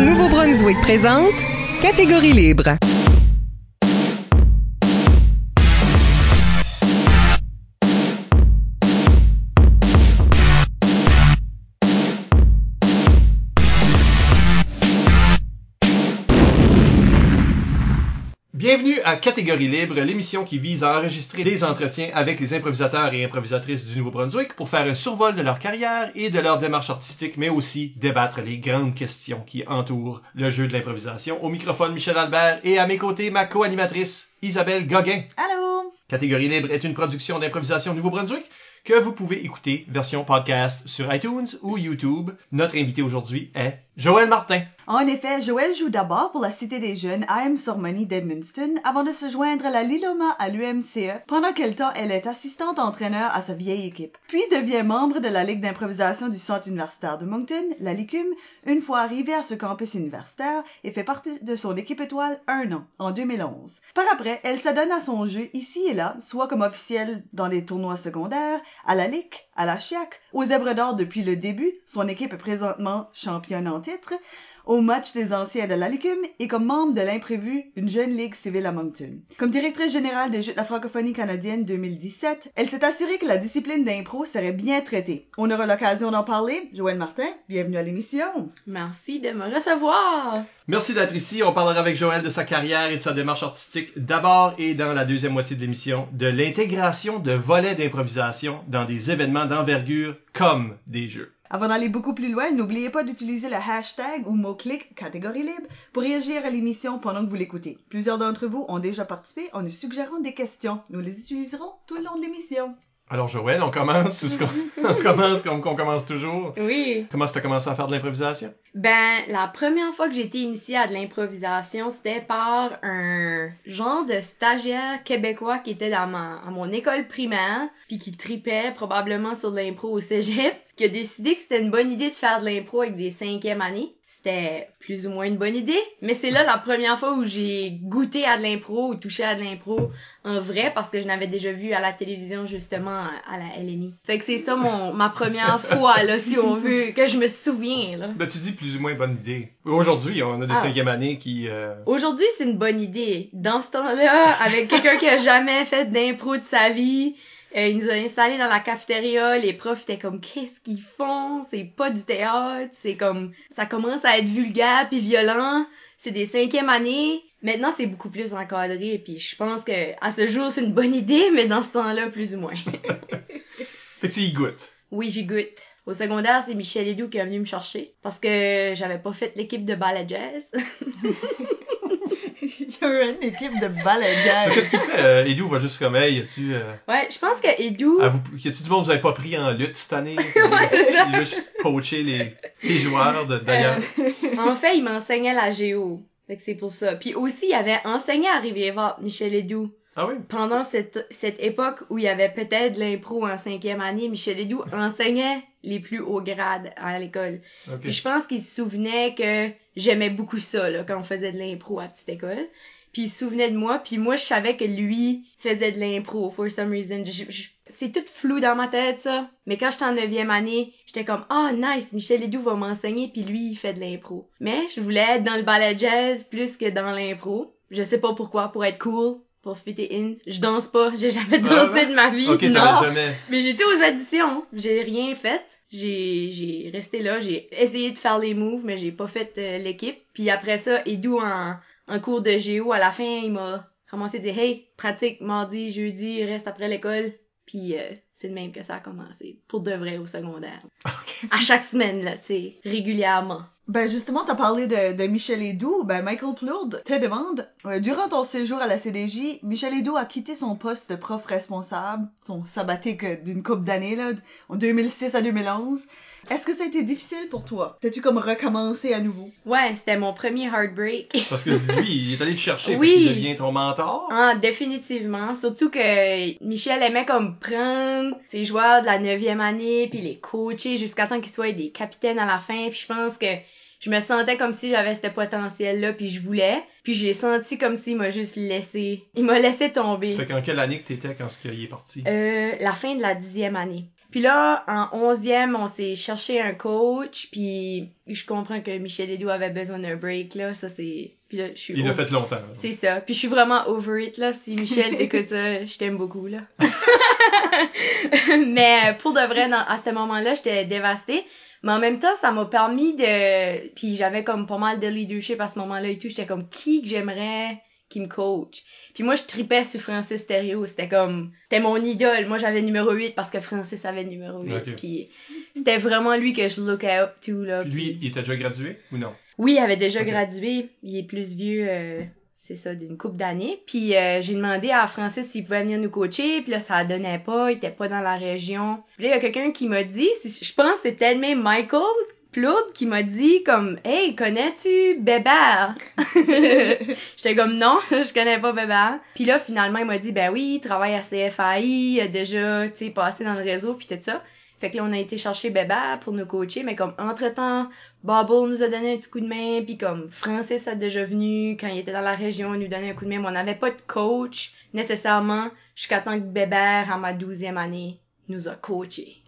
Nouveau-Brunswick présente Catégorie libre. À Catégorie Libre, l'émission qui vise à enregistrer des entretiens avec les improvisateurs et improvisatrices du Nouveau-Brunswick pour faire un survol de leur carrière et de leur démarche artistique, mais aussi débattre les grandes questions qui entourent le jeu de l'improvisation. Au microphone, Michel Albert et à mes côtés, ma co-animatrice, Isabelle Gauguin. Allô? Catégorie Libre est une production d'improvisation Nouveau-Brunswick que vous pouvez écouter version podcast sur iTunes ou YouTube. Notre invité aujourd'hui est Joël Martin. En effet, Joël joue d'abord pour la Cité des Jeunes AM Sormony d'Edmundston avant de se joindre à la Liloma à l'UMCE, pendant quel temps elle est assistante entraîneur à sa vieille équipe. Puis devient membre de la Ligue d'improvisation du Centre universitaire de Moncton, la LICUM, une fois arrivée à ce campus universitaire et fait partie de son équipe étoile un an, en 2011. Par après, elle s'adonne à son jeu ici et là, soit comme officielle dans les tournois secondaires, à la LIC, à la CHIAC, aux Zèbres d'Or depuis le début, son équipe est présentement championne en titre, au match des anciens de l'Alicum et comme membre de l'imprévu, une jeune ligue civile à Moncton. Comme directrice générale des Jeux de la francophonie canadienne 2017, elle s'est assurée que la discipline d'impro serait bien traitée. On aura l'occasion d'en parler. Joël Martin, bienvenue à l'émission. Merci de me recevoir. Merci d'être ici. On parlera avec Joël de sa carrière et de sa démarche artistique d'abord et dans la deuxième moitié de l'émission de l'intégration de volets d'improvisation dans des événements d'envergure comme des jeux. Avant d'aller beaucoup plus loin, n'oubliez pas d'utiliser le hashtag ou mot-clic catégorie libre pour réagir à l'émission pendant que vous l'écoutez. Plusieurs d'entre vous ont déjà participé en nous suggérant des questions. Nous les utiliserons tout le long de l'émission. Alors Joël, on commence ou ce qu'on on commence comme qu'on commence toujours? Oui. Comment tu as commencé à faire de l'improvisation? Ben, la première fois que j'ai été initiée à de l'improvisation, c'était par un genre de stagiaire québécois qui était dans ma, à mon école primaire, puis qui tripait probablement sur de l'impro au cégep, qui a décidé que c'était une bonne idée de faire de l'impro avec des cinquièmes années. C'était plus ou moins une bonne idée, mais c'est là la première fois où j'ai goûté à de l'impro ou touché à de l'impro en vrai parce que je n'avais déjà vu à la télévision justement à la LNI. Fait que c'est ça mon ma première fois là si on veut que je me souviens là. Ben tu dis plus ou moins bonne idée. Aujourd'hui, on a des Ah. cinquième années qui... euh, Aujourd'hui, c'est une bonne idée. Dans ce temps-là, avec quelqu'un qui a jamais fait d'impro de sa vie, euh, il nous a installés dans la cafétéria, les profs étaient comme qu'est-ce qu'ils font? C'est pas du théâtre, c'est comme ça commence à être vulgaire puis violent. C'est des cinquièmes années. Maintenant, c'est beaucoup plus encadré puis je pense que à ce jour, c'est une bonne idée, mais dans ce temps-là, plus ou moins. Fait que tu y goûtes. oui, j'y goûte. Au secondaire, c'est Michel Edoux qui est venu me chercher parce que j'avais pas fait l'équipe de ballet jazz. Il y a une équipe de jazz. Qu'est-ce qu'il fait? Euh, Edu? Va juste comme, hey, y a-tu... Euh, ouais, je pense que Edoux ah, vous, y a-tu du monde que vous avez pas pris en lutte cette année? Ouais, c'est ça. Il a juste coaché les, les joueurs de- d'ailleurs. En fait, il m'enseignait la géo. Fait que c'est pour ça. Puis aussi, il avait enseigné à Rivière, Michel Edoux. Ah oui? Pendant cette, cette époque où il y avait peut-être de l'impro en cinquième année, Michel Edoux enseignait les plus hauts grades à l'école. Ok. Puis je pense qu'il se souvenait que j'aimais beaucoup ça, là, quand on faisait de l'impro à petite école. Puis il se souvenait de moi, puis moi, je savais que lui faisait de l'impro, for some reason. C'est tout flou dans ma tête, ça. Mais quand j'étais en neuvième année, j'étais comme, ah, nice, Michel Edoux va m'enseigner, puis lui, il fait de l'impro. Mais je voulais être dans le ballet jazz plus que dans l'impro. Je sais pas pourquoi, pour être cool, pour fitter in. Je danse pas, j'ai jamais dansé de ma vie, non. jamais... Mais j'étais aux auditions, j'ai rien fait. J'ai j'ai resté là, j'ai essayé de faire les moves, mais j'ai pas fait euh, l'équipe. Puis après ça, Edu en, en cours de géo, à la fin, il m'a commencé à dire Hey, pratique mardi, jeudi, reste après l'école. Puis euh, c'est de même que ça a commencé, pour de vrai au secondaire. À chaque semaine, là, tu sais, régulièrement. Ben justement, t'as parlé de, de Michel Edoux. Ben Michael Plourde te demande, euh, durant ton séjour à la CDJ, Michel Edoux a quitté son poste de prof responsable, son sabbatique euh, d'une couple d'années, là, en 2006 à 2011. Est-ce que ça a été difficile pour toi? T'as-tu comme recommencé à nouveau? Ouais, c'était mon premier heartbreak. Parce que lui, il est allé te chercher, Oui. qu'il devient ton mentor. Ah, définitivement. Surtout que Michel aimait comme prendre ses joueurs de la neuvième année puis les coacher jusqu'à temps qu'ils soient des capitaines à la fin. Puis je pense que je me sentais comme si j'avais ce potentiel-là puis je voulais. Puis j'ai senti comme s'il m'a juste laissé. Il m'a laissé tomber. Ça fait qu'en quelle année que t'étais quand ce qu'il est parti? Euh, la fin de la dixième année. Puis là, en onzième, on s'est cherché un coach, puis je comprends que Michel Edo avait besoin d'un break, là, ça c'est... Puis là, je suis... Il l'a fait longtemps. là. C'est ça. Puis je suis vraiment over it, là. Si Michel t'écoute ça, je t'aime beaucoup, là. Mais pour de vrai, dans- à ce moment-là, j'étais dévastée. Mais en même temps, ça m'a permis de... Puis j'avais comme pas mal de leadership à ce moment-là et tout. J'étais comme, qui que j'aimerais qui me coach? Puis moi, je tripais sur Francis Thériault. C'était comme... C'était mon idole. Moi, j'avais numéro 8 parce que Francis avait numéro 8. Ok. Puis c'était vraiment lui que je lookais up to, là. Puis lui, il était déjà gradué ou non? Oui, il avait déjà gradué. Il est plus vieux, euh, c'est ça, d'une couple d'années. Puis euh, j'ai demandé à Francis s'il pouvait venir nous coacher. Puis là, ça donnait pas. Il était pas dans la région. Puis là, il y a quelqu'un qui m'a dit, je pense que c'est peut-être même Michael Plourde qui m'a dit comme « Hey, connais-tu Bébert? » J'étais comme « Non, je connais pas Bébert. » Puis là, finalement, il m'a dit « Ben oui, il travaille à CFAI, il a déjà, tu passé dans le réseau, puis tout ça. » Fait que là, on a été chercher Bébert pour nous coacher, mais comme entre-temps, Bubble nous a donné un petit coup de main, puis comme Francis a déjà venu quand il était dans la région, il nous donnait un coup de main, mais on n'avait pas de coach nécessairement jusqu'à temps que Bébert, à ma douzième année, nous a.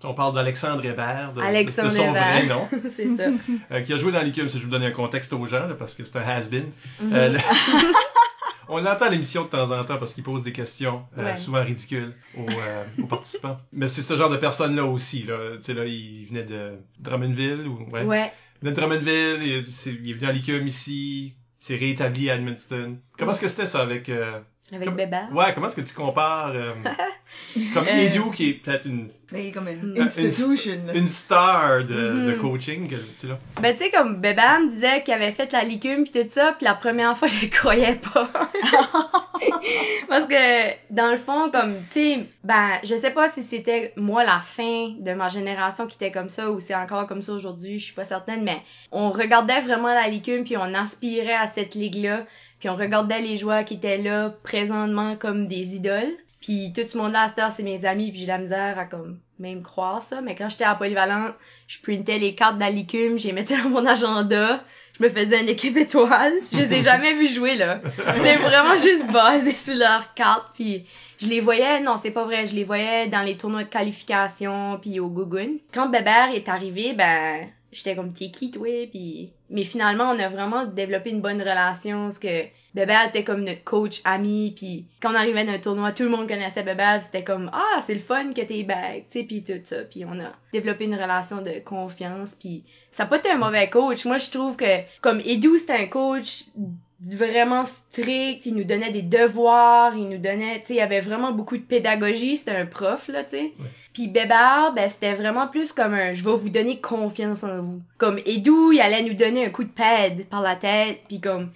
On parle d'Alexandre Hébert, de, Alexandre de son Hébert. vrai nom, c'est ça. euh, qui a joué dans l'équipe, si je vous donne un contexte aux gens, là, parce que c'est un has-been. Mhm. Euh, le- On l'entend à l'émission de temps en temps parce qu'il pose des questions euh, Ouais. souvent ridicules aux, euh, aux participants. Mais c'est ce genre de personne-là aussi. Là. Tu sais, là, il venait de Drummondville. Ou, ouais. ouais. Il venait de Drummondville, il, est- c'est- il est venu à l'ICUM ici, il s'est réétabli à Edmundston. Comment est-ce que c'était ça avec... euh, Avec Comme- Bébert. Ouais, comment est-ce que tu compares euh, comme Euh. Edu, qui est peut-être une, Mais comme une une star de, Mhm. de coaching, que, tu sais, là. Ben, tu sais, comme Bébert me disait qu'il avait fait la licume pis tout ça, puis la première fois, je le croyais pas. Parce que, dans le fond, comme, tu sais, ben, je sais pas si c'était moi la fin de ma génération qui était comme ça ou c'est encore comme ça aujourd'hui, je suis pas certaine, mais on regardait vraiment la licume puis on aspirait à cette ligue-là, puis on regardait les joueurs qui étaient là présentement comme des idoles. Puis tout ce monde-là, à cette heure, c'est mes amis, puis j'ai la misère à comme même croire ça. Mais quand j'étais à Polyvalente, je printais les cartes de la licume, je les mettais dans mon agenda, je me faisais une équipe étoile. Je les ai jamais vus jouer, là. C'est vraiment juste basé sur leurs cartes, puis je les voyais, non, c'est pas vrai, je les voyais dans les tournois de qualification, puis au Gugun. Quand Bébert est arrivé, ben, j'étais comme, t'es qui, toi? Puis... Mais finalement, on a vraiment développé une bonne relation, parce que Bébert était comme notre coach ami, puis quand on arrivait d'un tournoi, tout le monde connaissait Bébert, c'était comme, ah, c'est le fun que t'es back, tu sais, puis tout ça. Puis on a développé une relation de confiance, puis ça a pas été un mauvais coach. Moi, je trouve que, comme Edu, c'était un coach vraiment strict, il nous donnait des devoirs, il nous donnait, tu sais, il y avait vraiment beaucoup de pédagogie, c'était un prof, là, tu sais. Ouais. Puis Bébert, ben, c'était vraiment plus comme un, je vais vous donner confiance en vous. Comme Edu, il allait nous donner un coup de pad par la tête, puis comme,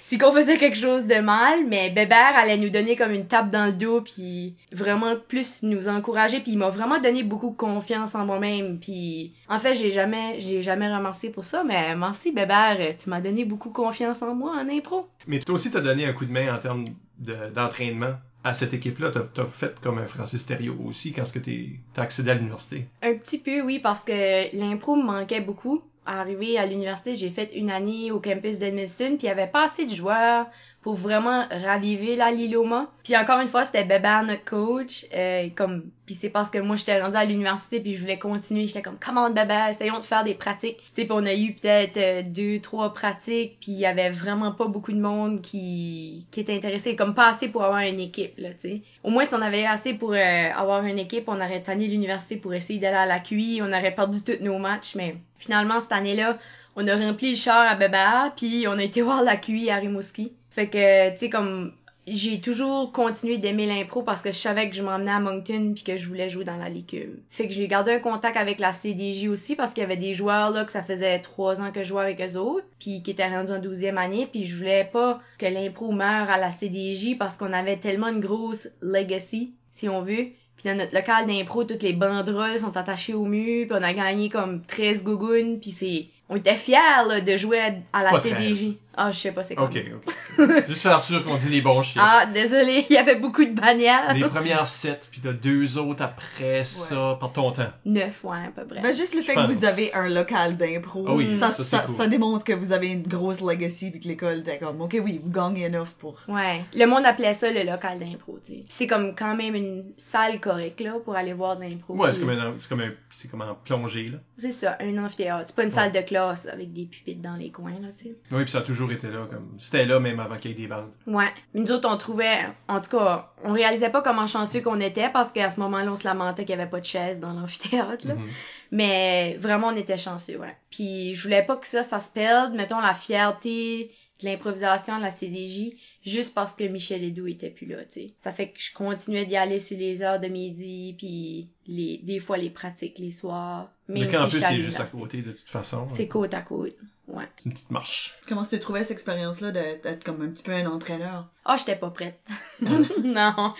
si qu'on faisait quelque chose de mal, mais Bébert allait nous donner comme une tape dans le dos, puis vraiment plus nous encourager, puis il m'a vraiment donné beaucoup de confiance en moi-même, puis en fait, j'ai jamais, j'ai jamais remercié pour ça, mais merci Bébert, tu m'as donné beaucoup confiance en moi en impro. Mais toi aussi, t'as donné un coup de main en termes de- d'entraînement à cette équipe-là. T'as as fait comme un Francis Thériault aussi quand est-ce que t'es- t'as accédé à l'université. Un petit peu, oui, parce que l'impro me manquait beaucoup. Arrivé à l'université, j'ai fait une année au campus d'Edmundston, puis il avait pas assez de joueurs pour vraiment raviver la Liloma. Puis encore une fois, c'était Bébert notre coach, euh, comme puis c'est parce que moi j'étais rendue à l'université puis je voulais continuer, j'étais comme comment Bébert, essayons de faire des pratiques. Tu sais, on a eu peut-être euh, deux trois pratiques, puis il y avait vraiment pas beaucoup de monde qui qui était intéressé, comme pas assez pour avoir une équipe là, tu sais. Au moins si on avait assez pour euh, avoir une équipe, on aurait tanné l'université pour essayer d'aller à la QI, on aurait perdu tous nos matchs, mais finalement cette année-là, on a rempli le char à Bébert, puis on a été voir la QI à Rimouski. Fait que, tu sais, comme, j'ai toujours continué d'aimer l'impro parce que je savais que je m'emmenais à Moncton puis que je voulais jouer dans la licume. Fait que j'ai gardé un contact avec la CDJ aussi parce qu'il y avait des joueurs, là, que ça faisait trois ans que je jouais avec eux autres puis qui étaient rendus en douzième année puis je voulais pas que l'impro meure à la CDJ parce qu'on avait tellement une grosse legacy, si on veut. Puis dans notre local d'impro, toutes les banderoles sont attachées au mur, puis on a gagné comme 13 gougounes, puis c'est... On était fiers là, de jouer à, à la CDJ. Ah, je sais pas c'est quoi. Ok, ok. Juste faire sûr qu'on dit les bons chiffres. Ah, désolé, il y avait beaucoup de bannières. Les premières sept, puis t'as deux autres après ça, par ton temps. Neuf, ouais, à peu près. Ben, juste le Je fait que vous avez un local d'impro, Ah oui, ça, ça, ça, c'est cool. ça démontre que vous avez une grosse legacy puis que l'école était comme, ok, oui, vous gagnez enough pour. Ouais. Le monde appelait ça le local d'impro, tu sais. Puis C'est comme quand même une salle correcte, là, pour aller voir de l'impro. Ouais, c'est comme un, c'est comme un, c'est comme en plongée, là. C'est ça, un amphithéâtre. C'est pas une salle de classe avec des pupitres dans les coins, là, tu sais. Oui, puis ça a toujours été là, comme, c'était là même avant qu'il y ait des bandes. Ouais. Mais nous autres, on trouvait, en tout cas, on réalisait pas comment chanceux qu'on était parce qu'à ce moment-là, on se lamentait qu'il y avait pas de chaises dans l'amphithéâtre, là. Mhm. Mais vraiment, on était chanceux, ouais. Puis je voulais pas que ça, ça se perde. Mettons la fierté de l'improvisation de la CDJ juste parce que Michel Edoux était plus là, tu sais. Ça fait que je continuais d'y aller sur les heures de midi, puis les, des fois les pratiques les soirs. Le Même si campus j'étais à est juste à côté, de toute façon. C'est côte à côte. Ouais. C'est une petite marche. Comment tu trouvais cette expérience-là d'être d'être comme un petit peu un entraîneur? Ah, j'étais pas prête. non.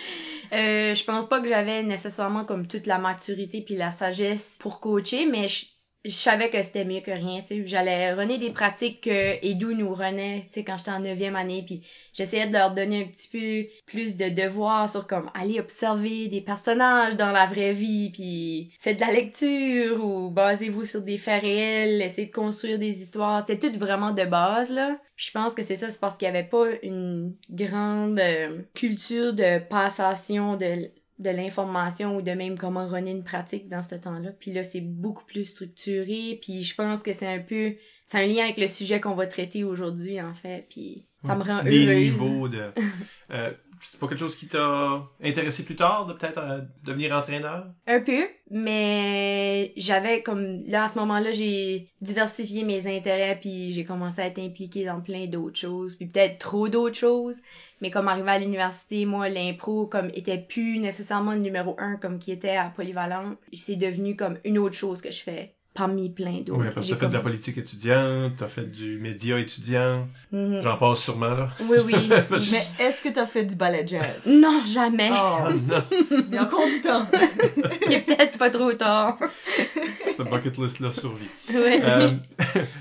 Euh, je pense pas que j'avais nécessairement comme toute la maturité puis la sagesse pour coacher, mais je, je savais que c'était mieux que rien, tu sais. J'allais runner des pratiques que Edu nous renait, tu sais, quand j'étais en neuvième année, puis j'essayais de leur donner un petit peu plus de devoirs sur comme aller observer des personnages dans la vraie vie, puis faites de la lecture ou basez-vous sur des faits réels, essayez de construire des histoires, c'est tout vraiment de base là. Je pense que c'est ça, c'est parce qu'il y avait pas une grande euh, culture de passation de de l'information ou de même comment runner une pratique dans ce temps-là. Puis là, c'est beaucoup plus structuré. Puis je pense que c'est un peu... C'est un lien avec le sujet qu'on va traiter aujourd'hui, en fait. Puis ça me rend Les heureuse. niveaux de. Euh, c'est pas quelque chose qui t'a intéressé plus tard de peut-être euh, devenir entraîneur? Un peu, mais j'avais comme là à ce moment-là j'ai diversifié mes intérêts puis j'ai commencé à être impliquée dans plein d'autres choses puis peut-être trop d'autres choses. Mais comme arrivé à l'université moi l'impro comme était plus nécessairement le numéro un comme qui était à Polyvalente c'est devenu comme une autre chose que je fais parmi plein d'autres Oui, parce que J'ai t'as fait de la politique étudiante, t'as fait du média étudiant, Mhm. j'en passe sûrement, là. oui oui Mais est-ce que t'as fait du ballet jazz? non jamais Oh, non, il y a encore du temps. il est peut-être pas trop tard cette bucket list-là survit. ouais. Euh,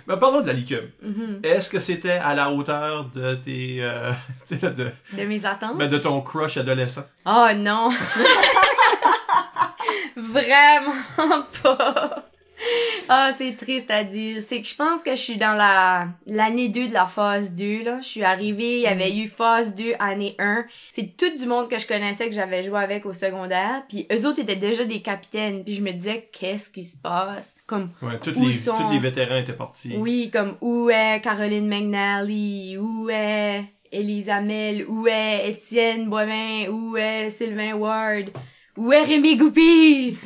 mais parlons de la licume. Mhm. Est-ce que c'était à la hauteur de tes, euh, tu de mes attentes? ben, de ton crush adolescent? Oh non! Vraiment pas! Ah, c'est triste à dire. C'est que je pense que je suis dans la l'année 2 de la phase 2, là. Je suis arrivée, il y avait eu phase 2, année 1. C'est tout du monde que je connaissais que j'avais joué avec au secondaire. Puis eux autres étaient déjà des capitaines. Puis je me disais, qu'est-ce qui se passe? Comme, Ouais, tous Où les, sont- tous les vétérans étaient partis. oui, comme où est Caroline McNally? Où est Elise Amel? Où est Étienne Boivin? Où est Sylvain Ward? Où est Rémi Goupil?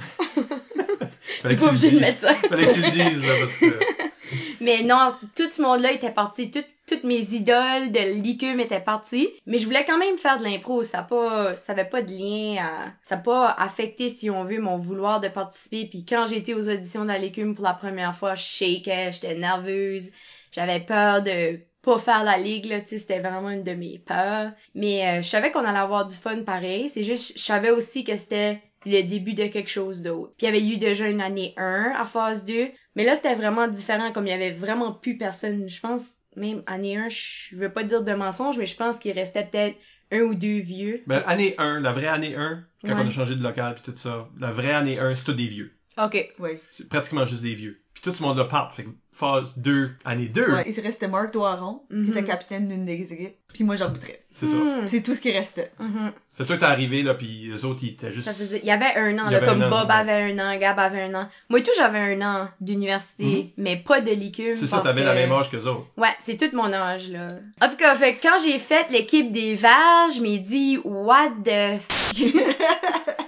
Fallait T'es pas obligé de mettre ça. Fallait que tu le dises, là, parce que... Mais non, tout ce monde-là était parti. Tout- toutes mes idoles de l'ICUM étaient parties. Mais je voulais quand même faire de l'impro. Ça pas, ça avait pas de lien à, ça pas affecté, si on veut, mon vouloir de participer. Puis quand été aux auditions de la pour la première fois, je shakeais, j'étais nerveuse. J'avais peur de pas faire la ligue, là, tu sais, c'était vraiment une de mes peurs. Mais euh, je savais qu'on allait avoir du fun pareil. C'est juste, je savais aussi que c'était le début de quelque chose d'autre. Puis il y avait eu déjà une année 1 à phase 2. Mais là, c'était vraiment différent, comme il y avait vraiment plus personne. Je pense, même année 1, je veux pas dire de mensonge, mais je pense qu'il restait peut-être un ou deux vieux. Ben, année 1, la vraie année 1, quand Ouais. on a changé de local puis tout ça, la vraie année 1, c'est tout des vieux. Ok. Oui. C'est pratiquement juste des vieux. Puis tout ce monde-là part. Fait que phase 2, année 2, Ouais, il restait Marc Doiron, Mhm. qui était capitaine d'une des équipes, puis moi j'arbitrais. c'est ça. Hmm. C'est tout ce qui restait. Mhm. C'est toi qui t'es arrivé, là, puis les autres, ils étaient juste... Ça faisait, il y avait un an, là, comme un an, Bob ouais. avait un an, Gab avait un an. Moi et tout, j'avais un an d'université, mais pas de l'ICUM. Mhm. C'est ça, t'avais que- la même âge qu'eux autres. Ouais, c'est tout mon âge, là. En tout cas, fait que quand j'ai fait l'équipe des Verts, je m'ai dit, what the f...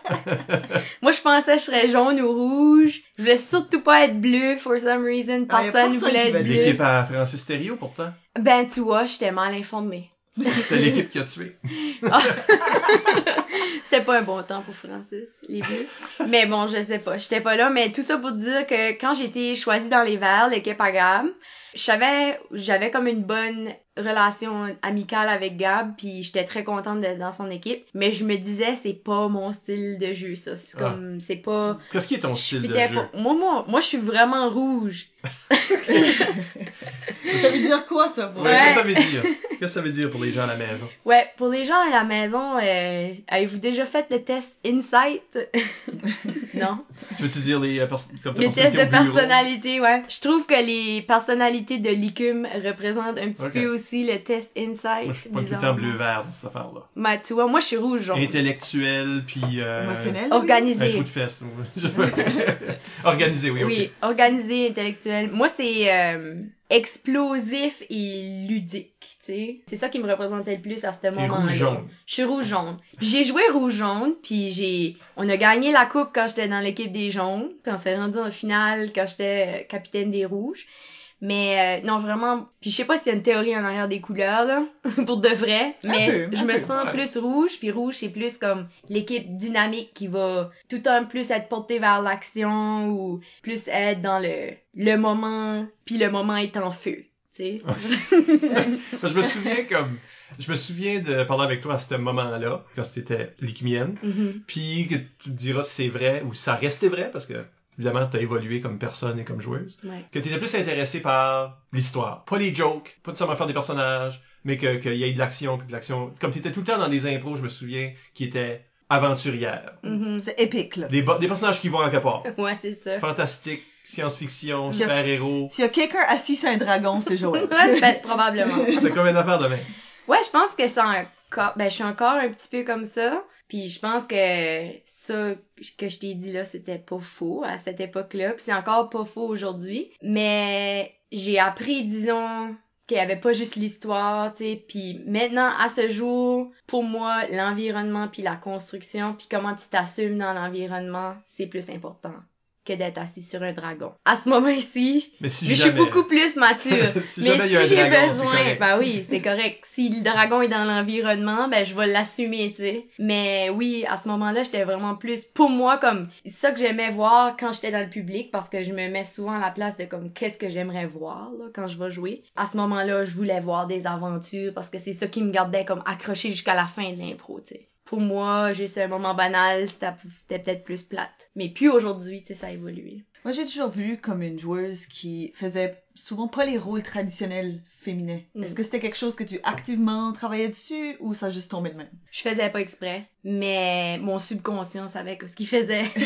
Moi, je pensais que je serais jaune ou rouge. Je voulais surtout pas être bleu, for some reason. Ah, Personne voulait être bleu. L'équipe à Francis Thériault, pourtant. Ben, tu vois, j'étais mal informée. C'était l'équipe qui a tué. C'était pas un bon temps pour Francis, les bleus. Mais bon, je sais pas, j'étais pas là. Mais tout ça pour dire que quand j'ai été choisie dans les Verts, l'équipe à savais, j'avais comme une bonne relation amicale avec Gab, puis j'étais très contente d'être dans son équipe. Mais je me disais, c'est pas mon style de jeu, ça. C'est Ah. comme, c'est pas... Qu'est-ce qui est ton style de jeu? Moi, moi, moi, je suis vraiment rouge. Ça veut dire quoi, ça, pour Ouais, Ouais. Qu'est-ce que ça veut dire? Qu'est-ce que ça veut dire pour les gens à la maison? Ouais, pour les gens à la maison, euh, avez-vous déjà fait le test Insight? non? Tu veux-tu dire les, euh, Les tests de personnalité, ouais. Je trouve que les personnalités de l'ICUM représentent un petit peu aussi le test Insight. Moi, je suis pas tout le temps bizarrement. bleu-vert dans cette affaire-là. Ben, tu vois, moi, je suis rouge jaune. Intellectuel, puis... Euh, Émotionnel. Un Organisé. trou de fesses. Organisé, oui, Oui, organisé, intellectuel. Moi, c'est euh, explosif et ludique, tu sais. C'est ça qui me représentait le plus à ce moment-là. Je suis rouge-jaune. J'ai joué rouge-jaune, puis j'ai... On a gagné la coupe quand j'étais dans l'équipe des jaunes, puis on s'est rendu en finale quand j'étais euh, capitaine des rouges. Mais euh, non, vraiment... Puis je sais pas s'il y a une théorie en arrière des couleurs, là, pour de vrai, mais peu, je un me peu, sens ouais. plus rouge, puis rouge, c'est plus comme l'équipe dynamique qui va tout temps plus être portée vers l'action ou plus être dans le, le moment, puis le moment est en feu, tu sais. je me souviens comme... Je me souviens de parler avec toi à ce moment-là, quand c'était l'équimienne, Mhm. puis que tu me diras si c'est vrai ou si ça restait vrai, parce que évidemment, t'as évolué comme personne et comme joueuse, Ouais. que t'étais plus intéressé par l'histoire. Pas les jokes, pas nécessairement faire des personnages, mais que qu'il y ait de l'action, puis de l'action... Comme t'étais tout le temps dans des impros, je me souviens, qui étaient aventurières. Mhm. C'est épique, là. Des, bo- des personnages qui vont en quelque part. Ouais, c'est ça. Fantastique, science-fiction, super-héros. S'il y a quelqu'un assis sur un dragon, c'est Joël. Ouais, peut-être, probablement. C'est comme une affaire de même. Ouais, je pense que c'est encore, ben, je suis encore un petit peu comme ça. Puis je pense que ça que je t'ai dit là, c'était pas faux à cette époque-là. Puis c'est encore pas faux aujourd'hui. Mais j'ai appris, disons, qu'il y avait pas juste l'histoire, tu sais. Puis maintenant, à ce jour, pour moi, l'environnement puis la construction puis comment tu t'assumes dans l'environnement, c'est plus important que d'être assis sur un dragon. À ce moment-ci, Mais si mais je suis beaucoup plus mature. si Mais si j'ai besoin, ben oui, c'est correct. Si le dragon est dans l'environnement, ben je vais l'assumer, tu sais. Mais oui, à ce moment-là, j'étais vraiment plus pour moi comme c'est ça que j'aimais voir quand j'étais dans le public parce que je me mets souvent à la place de comme qu'est-ce que j'aimerais voir là, quand je vais jouer. À ce moment-là, je voulais voir des aventures parce que c'est ça qui me gardait comme accroché jusqu'à la fin de l'impro, tu sais. Pour moi, juste un moment banal, c'était peut-être plus plate. Mais puis aujourd'hui, tu sais, ça a évolué. Moi, j'ai toujours vu comme une joueuse qui faisait souvent pas les rôles traditionnels féminins. Mm. Est-ce que c'était quelque chose que tu activement travaillais dessus ou ça a juste tombé de même? Je faisais pas exprès, mais mon subconscient savait que ce qu'il faisait.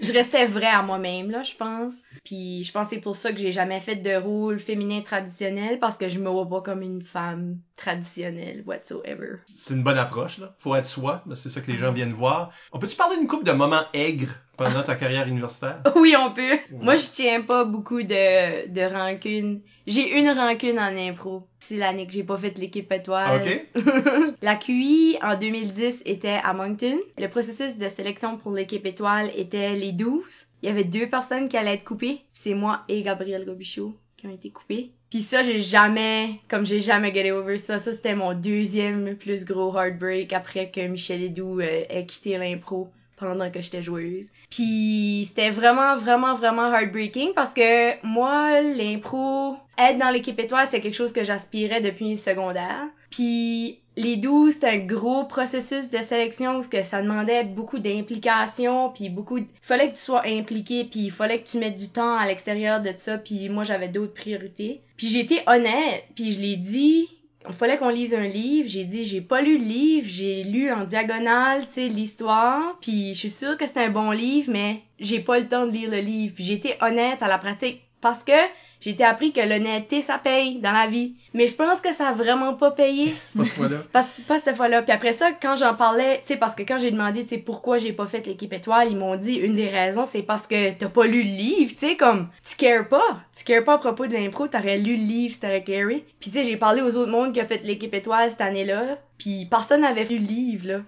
je restais vraie à moi-même, là, je pense. Puis je pense que c'est pour ça que j'ai jamais fait de rôle féminin traditionnel, parce que je me vois pas comme une femme traditionnelle, whatsoever. C'est une bonne approche, là. Faut être soi, c'est ça que les gens viennent voir. On peut-tu parler d'une couple de moments aigres pendant ta carrière universitaire? Oui, on peut. Moi, je tiens pas beaucoup de, de rancune. J'ai une rancune en impro. C'est l'année que j'ai pas fait l'équipe étoile. OK? La QI en 2010 était à Moncton. Le processus de sélection pour l'équipe étoile était les 12. Il y avait deux personnes qui allaient être coupées. C'est moi et Gabriel Robichaud qui ont été coupés. Puis ça, j'ai jamais, comme j'ai jamais get over ça. Ça, c'était mon deuxième plus gros heartbreak après que Michel Edoux euh, ait quitté l'impro pendant que j'étais joueuse. Puis c'était vraiment, vraiment, vraiment heartbreaking parce que moi, l'impro, être dans l'équipe étoile, c'est quelque chose que j'aspirais depuis le secondaire. Puis les 12, c'était un gros processus de sélection parce que ça demandait beaucoup d'implication, puis beaucoup... Il fallait que tu sois impliqué, puis il fallait que tu mettes du temps à l'extérieur de ça, puis moi, j'avais d'autres priorités. Puis été honnête, puis je l'ai dit, il fallait qu'on lise un livre. J'ai dit, j'ai pas lu le livre, j'ai lu en diagonale, tu sais, l'histoire. Puis je suis sûre que c'est un bon livre, mais j'ai pas le temps de lire le livre. Puis j'ai été honnête à la pratique parce que j'ai été appris que l'honnêteté, ça paye dans la vie. Mais je pense que ça a vraiment pas payé. Pas ce fois-là. Pas cette fois-là. Puis après ça, quand j'en parlais, tu sais, parce que quand j'ai demandé, tu sais, pourquoi j'ai pas fait l'équipe étoile, ils m'ont dit une des raisons, c'est parce que t'as pas lu le livre, tu sais, comme tu cares pas, tu cares pas à propos de l'impro, t'aurais lu le livre si t'aurais caré. Puis tu sais, j'ai parlé aux autres mondes qui ont fait l'équipe étoile cette année-là, puis personne n'avait lu le livre là.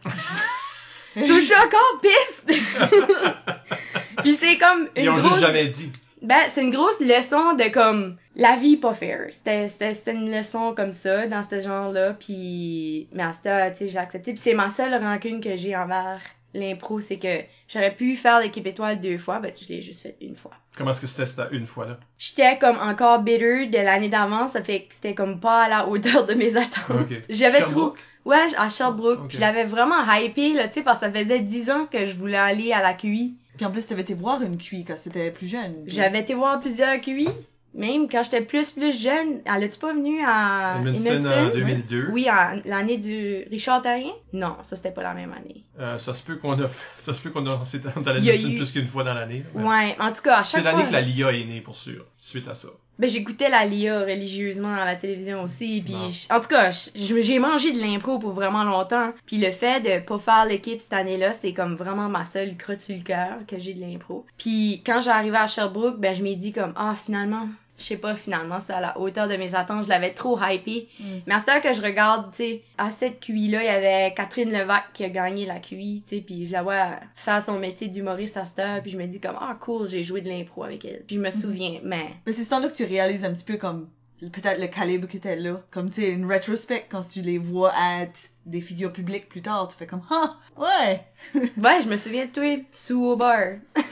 so, je suis encore piste. puis c'est comme une Ils ont grosse juste jamais dit. Ben, c'est une grosse leçon de comme la vie est pas fair. C'était c'était une leçon comme ça dans ce genre-là puis mais à ce temps, tu sais, j'ai accepté puis c'est ma seule rancune que j'ai envers l'impro, c'est que j'aurais pu faire l'équipe étoile deux fois, ben je l'ai juste fait une fois. Comment est-ce que c'était cette une fois là? J'étais comme encore bitter de l'année d'avant, ça fait que c'était comme pas à la hauteur de mes attentes. Ok. J'avais trop... Ouais, à Sherbrooke. Ok. Je l'avais vraiment hypé, là, tu sais, parce que ça faisait 10 ans que je voulais aller à la QI. Puis en plus, t'avais été voir une QI quand c'était plus jeune. puis- J'avais été voir plusieurs QI. Même quand j'étais plus, plus jeune. Elle a-tu pas venu à Edmundston en Edmundston? 2002. Oui, en- l'année du Richard Terrien? Non, ça c'était pas la même année. Euh, ça se peut qu'on a, fait- ça se peut qu'on a, c'est dans la eu- plus qu'une fois dans l'année. là, mais Ouais, en tout cas, à C'est chaque l'année fois... que la LIA est née pour sûr, suite à ça. Ben, j'écoutais la LIA religieusement à la télévision aussi, puis Bon. en tout cas, j'ai mangé de l'impro pour vraiment longtemps, puis le fait de pas faire l'équipe cette année-là, c'est comme vraiment ma seule crotte sur le cœur que j'ai de l'impro. Puis quand j'arrivais à Sherbrooke, ben je m'ai dit comme ah finalement, je sais pas finalement c'est à la hauteur de mes attentes, je l'avais trop hypé. Mm. Mais à cette heure que je regarde, tu sais, à cette QI là, il y avait Catherine Levac qui a gagné la QI, tu sais, puis je la vois faire son métier d'humoriste à cette heure, puis je me dis comme ah cool, j'ai joué de l'impro avec elle. Puis je me souviens, mais Mais c'est ce temps-là que tu réalises un petit peu comme peut-être le calibre qui était là. Comme tu sais, une rétrospect quand tu les vois être des figures publiques plus tard, tu fais comme ah ouais. Ouais, je me souviens de toi, sous au bar.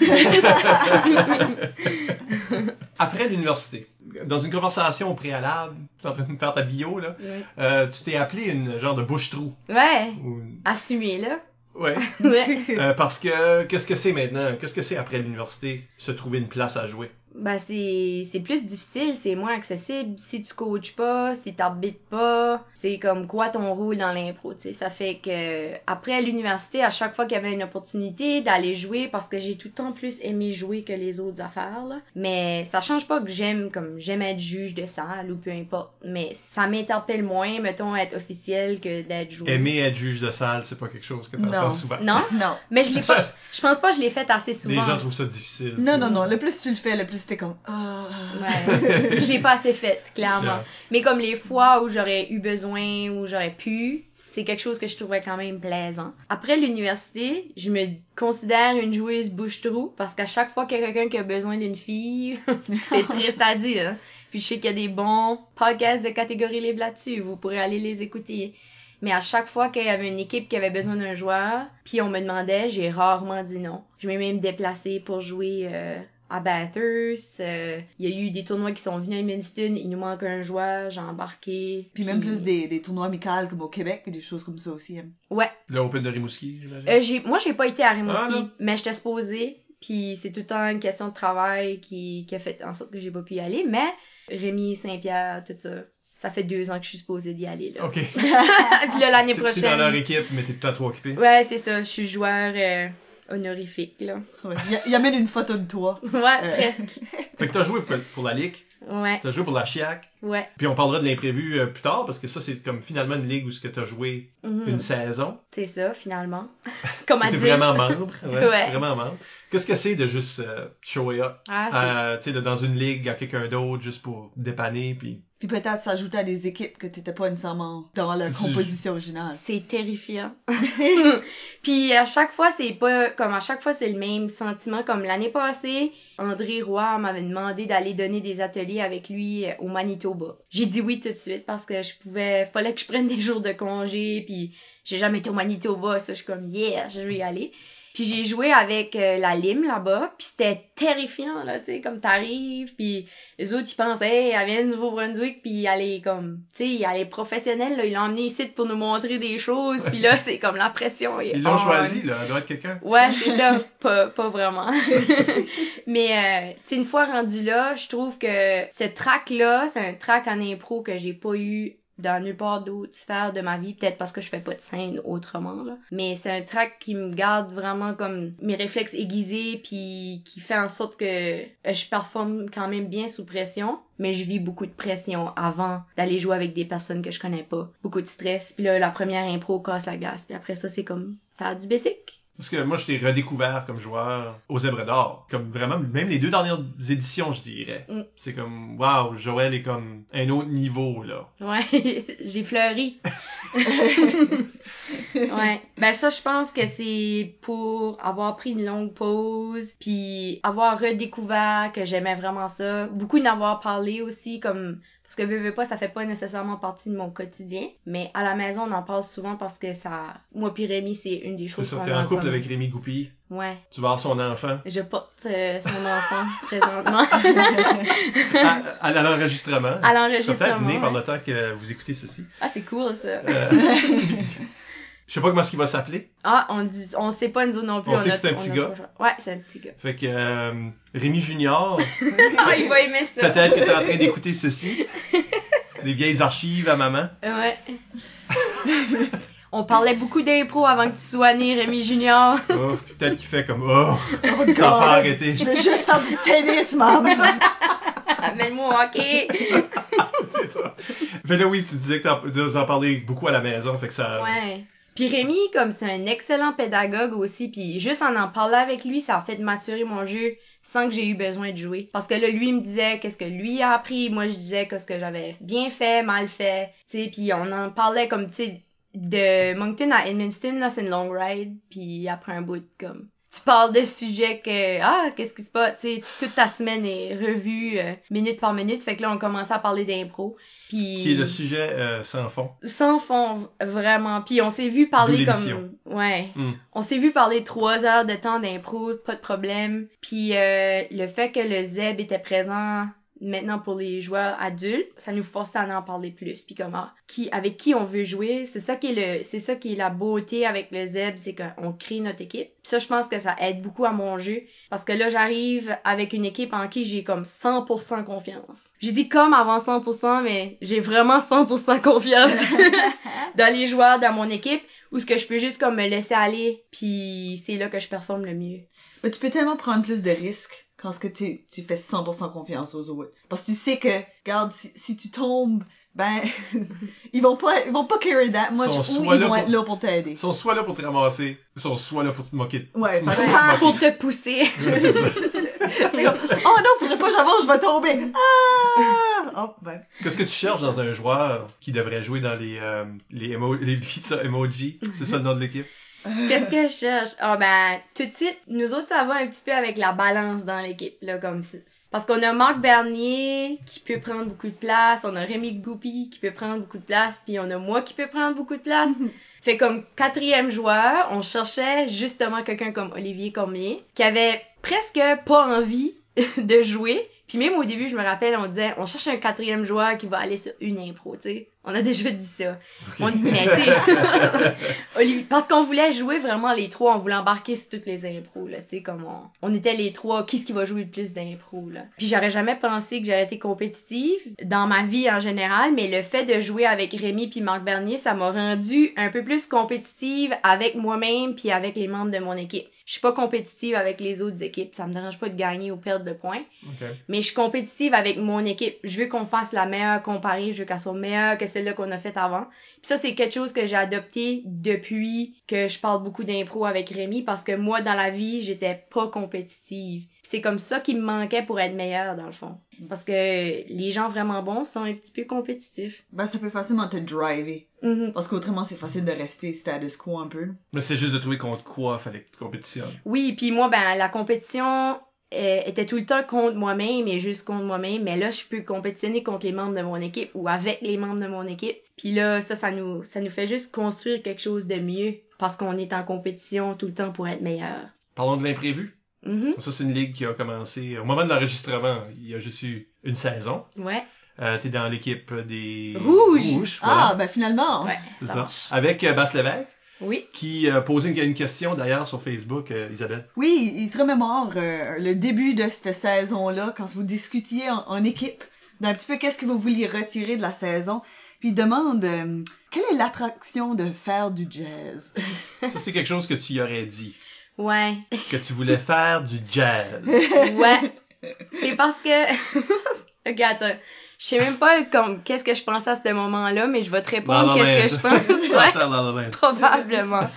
Après l'université, dans une conversation au préalable, tu es en train de faire ta bio, là, Ouais. euh, tu t'es appelé une genre de bouche-trou. Ouais, Ou... assumé là. Ouais. Ouais. Euh, parce que, qu'est-ce que c'est maintenant? Qu'est-ce que c'est après l'université? Se trouver une place à jouer? Ben c'est c'est plus difficile, c'est moins accessible si tu coaches pas, si t'habites pas, c'est comme quoi ton rôle dans l'impro, tu sais. Ça fait que après l'université, à chaque fois qu'il y avait une opportunité d'aller jouer parce que j'ai tout le temps plus aimé jouer que les autres affaires là, mais ça change pas que j'aime comme j'aime être juge de salle ou peu importe, mais ça m'interpelle moins mettons être officiel que d'être joueur. Aimer être juge de salle, c'est pas quelque chose que t'entends souvent. Non, Non. mais je l'ai pas je pense pas que je l'ai fait assez Les souvent. gens trouvent ça difficile. Non, non, non. Le plus tu le fais, le plus t'es comme ah. Ouais. je l'ai pas assez faite, clairement. Yeah. Mais comme les fois où j'aurais eu besoin, où j'aurais pu, c'est quelque chose que je trouvais quand même plaisant. Après l'université, je me considère une joueuse bouche-trou parce qu'à chaque fois qu'il y a quelqu'un qui a besoin d'une fille, c'est triste à dire. hein. Puis je sais qu'il y a des bons podcasts de catégorie libre là-dessus, vous pourrez aller les écouter. Mais à chaque fois qu'il y avait une équipe qui avait besoin d'un joueur, puis on me demandait, j'ai rarement dit non. Je m'ai même déplacée pour jouer euh, à Bathurst. euh, Il y a eu des tournois qui sont venus à Edmundston, il nous manque un joueur, j'ai embarqué. Puis même plus des, des tournois amicaux comme au Québec et des choses comme ça aussi. hein. Ouais. Le Open de Rimouski, j'imagine? Euh. Moi, j'ai pas été à Rimouski, Ah, mais j'étais supposée. Puis c'est tout le temps une question de travail qui, qui a fait en sorte que j'ai pas pu y aller. Mais Rémi, Saint-Pierre, tout ça, ça fait deux ans que je suis supposée d'y aller. Là. Ok. Puis là, l'année T'es t'es dans leur prochaine... équipe, mais t'es tout le temps trop occupé. Ouais, c'est ça. Je suis joueur euh, honorifique, là. Ouais. Il, y a- une photo de toi. Ouais, Euh. presque. Fait que t'as joué pour, pour la Ligue, Ouais, t'as joué pour la Chiac, ouais. puis on parlera de l'imprévu euh, plus tard, parce que ça, c'est comme finalement une ligue où ce que t'as joué Mhm. une saison. C'est ça, finalement. Comme T'es adulte. vraiment membre. Ouais, Ouais. Vraiment membre. Qu'est-ce que c'est de juste euh, show up? Ah. Euh, tu sais, de- dans une ligue à quelqu'un d'autre, juste pour dépanner, puis... Puis peut-être s'ajouter à des équipes que t'étais pas nécessairement dans la composition originale. C'est terrifiant. Puis à chaque fois, c'est pas comme à chaque fois c'est le même sentiment comme l'année passée, André Roy m'avait demandé d'aller donner des ateliers avec lui euh, au Manitoba. J'ai dit oui tout de suite parce que je pouvais fallait que je prenne des jours de congé puis j'ai jamais été au Manitoba, ça je suis comme yeah, je vais y aller. Puis j'ai joué avec euh, la Lime là-bas, puis c'était terrifiant là, tu sais, comme t'arrives, puis les autres ils pensent hey, elle vient du Nouveau-Brunswick, puis elle est comme, tu sais, elle est professionnelle là, ils l'ont emmenée ici pour nous montrer des choses, puis là c'est comme la pression. est Ils l'ont on. choisi, là, elle doit être quelqu'un. Ouais, c'est ça, pas pas vraiment. Mais euh, tu sais une fois rendu là, je trouve que ce track là, c'est un track en impro que j'ai pas eu dans nulle part d'autre sphère de ma vie, peut-être parce que je fais pas de scène autrement là. Mais c'est un track qui me garde vraiment comme mes réflexes aiguisés puis qui fait en sorte que euh, je performe quand même bien sous pression, mais je vis beaucoup de pression avant d'aller jouer avec des personnes que je connais pas. Beaucoup de stress, puis là la première impro casse la glace, puis après ça c'est comme faire du basic. Parce que moi, je t'ai redécouvert comme joueur aux Zèbres d'Or. Comme vraiment, même les deux dernières éditions, je dirais. Mm. C'est comme, waouh, Joël est comme un autre niveau, là. Ouais, j'ai fleuri. ouais. Ben ça, je pense que c'est pour avoir pris une longue pause, puis avoir redécouvert que j'aimais vraiment ça. Beaucoup d'avoir parlé aussi, comme parce que veux, veux pas, ça fait pas nécessairement partie de mon quotidien, mais à la maison, on en parle souvent parce que ça, moi puis Rémi, c'est une des C'est choses ça, qu'on t'es en couple avec Rémi Goupil. Ouais. Tu vas avoir son enfant. Je porte euh, son enfant présentement À, à l'enregistrement. à Ça l'enregistrement. être né ouais. pendant le temps que vous écoutez ceci. Ah, c'est cool ça. Euh, Je sais pas comment est-ce qu'il va s'appeler. Ah, on dit, on sait pas nous autres non plus. On sait a- que c'est un petit gars. pas. Ouais, c'est un petit gars. Fait que euh, Rémi Junior, Ah, il va aimer ça. peut-être que t'es en train d'écouter ceci. Des vieilles archives à maman. Ouais. on parlait beaucoup d'impro avant que tu sois né, Rémi Junior. Oh, peut-être qu'il fait comme Oh, Oh, ça pas arrêté. Je veux juste faire du tennis, maman. Amène-moi au hockey. C'est ça. Fait là, oui, tu disais que t'en- vous en parlez beaucoup à la maison, fait que ça. Ouais. Puis comme c'est un excellent pédagogue aussi, puis juste en en parlant avec lui, ça a fait maturer mon jeu sans que j'ai eu besoin de jouer. Parce que là, lui me disait qu'est-ce que lui a appris, moi je disais qu'est-ce que j'avais bien fait, mal fait, tu sais, puis on en parlait comme, tu sais, de Moncton à Edmundston, là, c'est une long ride, puis après un bout, comme, tu parles de sujets que, ah, qu'est-ce qui se passe, tu toute ta semaine est revue euh, minute par minute, fait que là, on commençait à parler d'impro, puis... Qui est le sujet euh, sans fond. sans fond vraiment puis on s'est vu parler comme ouais Hmm. on s'est vu parler trois heures de temps d'impro pas de problème puis euh, le fait que le Zeb était présent maintenant pour les joueurs adultes ça nous forçait à en parler plus. Puis comment qui avec qui on veut jouer c'est ça qui est le c'est ça qui est la beauté avec le Zeb c'est qu'on crée notre équipe. Puis ça je pense que ça aide beaucoup à mon jeu. Parce que là j'arrive avec une équipe en qui j'ai comme 100% confiance. J'ai dit comme avant 100% mais j'ai vraiment 100% confiance dans les joueurs dans mon équipe ou ce que je peux juste comme me laisser aller puis c'est là que je performe le mieux. Mais tu peux tellement prendre plus de risques quand ce que tu, tu fais 100% confiance aux autres? Parce que tu sais que, regarde, si, si tu tombes, ben, ils vont pas, ils vont pas carry that much Sont ou ils vont pour- être là pour t'aider. Ils sont soit là pour te ramasser, ils sont soit là pour te moquer. Ouais, te par moquer. exemple. Pour te pousser. Ouais, oh non, faudrait pas que j'avance, je vais tomber. Ah! Oh, ben. Qu'est-ce que tu cherches dans un joueur qui devrait jouer dans les, euh, les, emo- les pizza emoji? C'est ça le nom de l'équipe? Qu'est-ce que je cherche? Ah ben, tout de suite, nous autres, ça va un petit peu avec la balance dans l'équipe, là, comme c'est- Parce qu'on a Marc Bernier qui peut prendre beaucoup de place, on a Rémi Goupy qui peut prendre beaucoup de place, puis on a moi qui peut prendre beaucoup de place. Fait comme quatrième joueur, on cherchait justement quelqu'un comme Olivier Cormier, qui avait presque pas envie de jouer. Puis même au début, je me rappelle, on disait, on cherche un quatrième joueur qui va aller sur une impro, tu sais. On a déjà dit ça. On- tu sais, Olivier- parce qu'on voulait jouer vraiment les trois, on voulait embarquer sur toutes les impros, là, tu sais, comme on, on était les trois, qui ce qui va jouer le plus d'impro, là? Puis j'aurais jamais pensé que j'aurais été compétitive dans ma vie en général, mais le fait de jouer avec Rémi puis Marc Bernier, ça m'a rendu un peu plus compétitive avec moi-même puis avec les membres de mon équipe. Je suis pas compétitive avec les autres équipes, ça me dérange pas de gagner ou perdre de points, mais je suis compétitive avec mon équipe. Je veux qu'on fasse la meilleure comparée, je veux qu'elle soit meilleure que celle-là qu'on a faite avant. Puis ça, c'est quelque chose que j'ai adopté depuis que je parle beaucoup d'impro avec Rémi, parce que moi, dans la vie, j'étais pas compétitive. C'est comme ça qui me manquait pour être meilleure, dans le fond. Parce que les gens vraiment bons sont un petit peu compétitifs. Ben, ça peut facilement te driver. Mhm. Parce qu'autrement, c'est facile de rester status quo un peu. Mais c'est juste de trouver contre quoi fallait que tu compétitionnes. Oui, puis moi, ben, la compétition euh, était tout le temps contre moi-même et juste contre moi-même. Mais là, je peux compétitionner contre les membres de mon équipe ou avec les membres de mon équipe. Puis là, ça, ça nous, ça nous fait juste construire quelque chose de mieux parce qu'on est en compétition tout le temps pour être meilleur. Parlons de l'imprévu. Mhm. Ça, c'est une ligue qui a commencé au moment de l'enregistrement. Il y a juste eu une saison. Ouais. Euh, T'es dans l'équipe des Rouges. voilà. Ah, ben finalement. Ouais, c'est ça ça. marche. Avec euh, Basse Lévesque, Oui. qui euh, posait une, une question d'ailleurs sur Facebook, euh, Isabelle. Oui, il se remémore euh, le début de cette saison-là, quand vous discutiez en, en équipe d'un petit peu qu'est-ce que vous vouliez retirer de la saison? Puis il demande euh, quelle est l'attraction de faire du jazz? Ça, c'est quelque chose que tu y aurais dit. Ouais. Que tu voulais faire du jazz. Ouais. C'est parce que... ok, attends. Je sais même pas comme qu'est-ce que je pensais à ce moment-là, mais je vais te répondre qu'est-ce que je pense. Ouais. Probablement.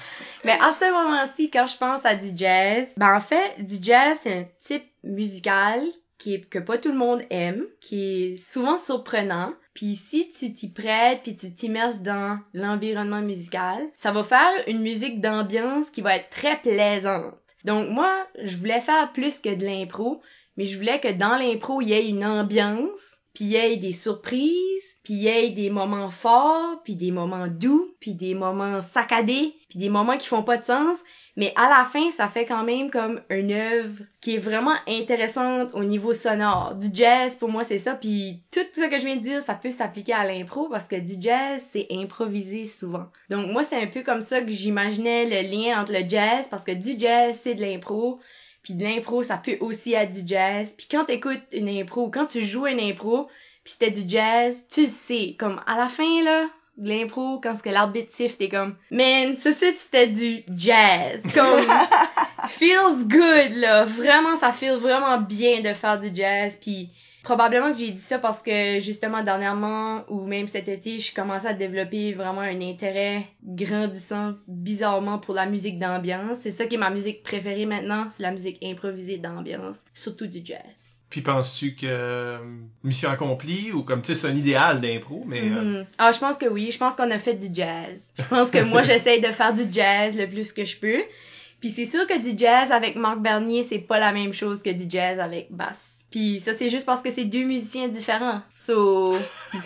Mais à ce moment-ci, quand je pense à du jazz, ben en fait, du jazz, c'est un type musical qui est, que pas tout le monde aime, qui est souvent surprenant. Puis si tu t'y prêtes, puis tu t'immerses dans l'environnement musical, ça va faire une musique d'ambiance qui va être très plaisante. Donc moi, je voulais faire plus que de l'impro, mais je voulais que dans l'impro, il y ait une ambiance, puis il y ait des surprises, puis il y ait des moments forts, puis des moments doux, puis des moments saccadés, puis des moments qui font pas de sens, Mais à la fin, ça fait quand même comme une œuvre qui est vraiment intéressante au niveau sonore. Du jazz, pour moi, c'est ça. Puis tout ce que je viens de dire, ça peut s'appliquer à l'impro parce que du jazz, c'est improvisé souvent. Donc moi, c'est un peu comme ça que j'imaginais le lien entre le jazz parce que du jazz, c'est de l'impro. Puis de l'impro, ça peut aussi être du jazz. Puis quand t'écoutes une impro, quand tu joues une impro, puis c'était du jazz, tu le sais. Comme à la fin, là, de l'impro, quand ce que l'arbitre siffle, t'es comme, man, ça c'était du jazz. Comme, feels good, là. Vraiment, ça feel vraiment bien de faire du jazz. Puis probablement que j'ai dit ça parce que justement dernièrement ou même cet été, je commençais à développer vraiment un intérêt grandissant bizarrement pour la musique d'ambiance. C'est ça qui est ma musique préférée maintenant, c'est la musique improvisée d'ambiance, surtout du jazz. Puis penses-tu que euh, mission accomplie ou comme tu sais c'est un idéal d'impro mais euh, Mhm. Ah, je pense que oui, je pense qu'on a fait du jazz. Je pense que moi j'essaye de faire du jazz le plus que je peux. Puis c'est sûr que du jazz avec Marc Bernier, c'est pas la même chose que du jazz avec Bass. Puis ça c'est juste parce que c'est deux musiciens différents. So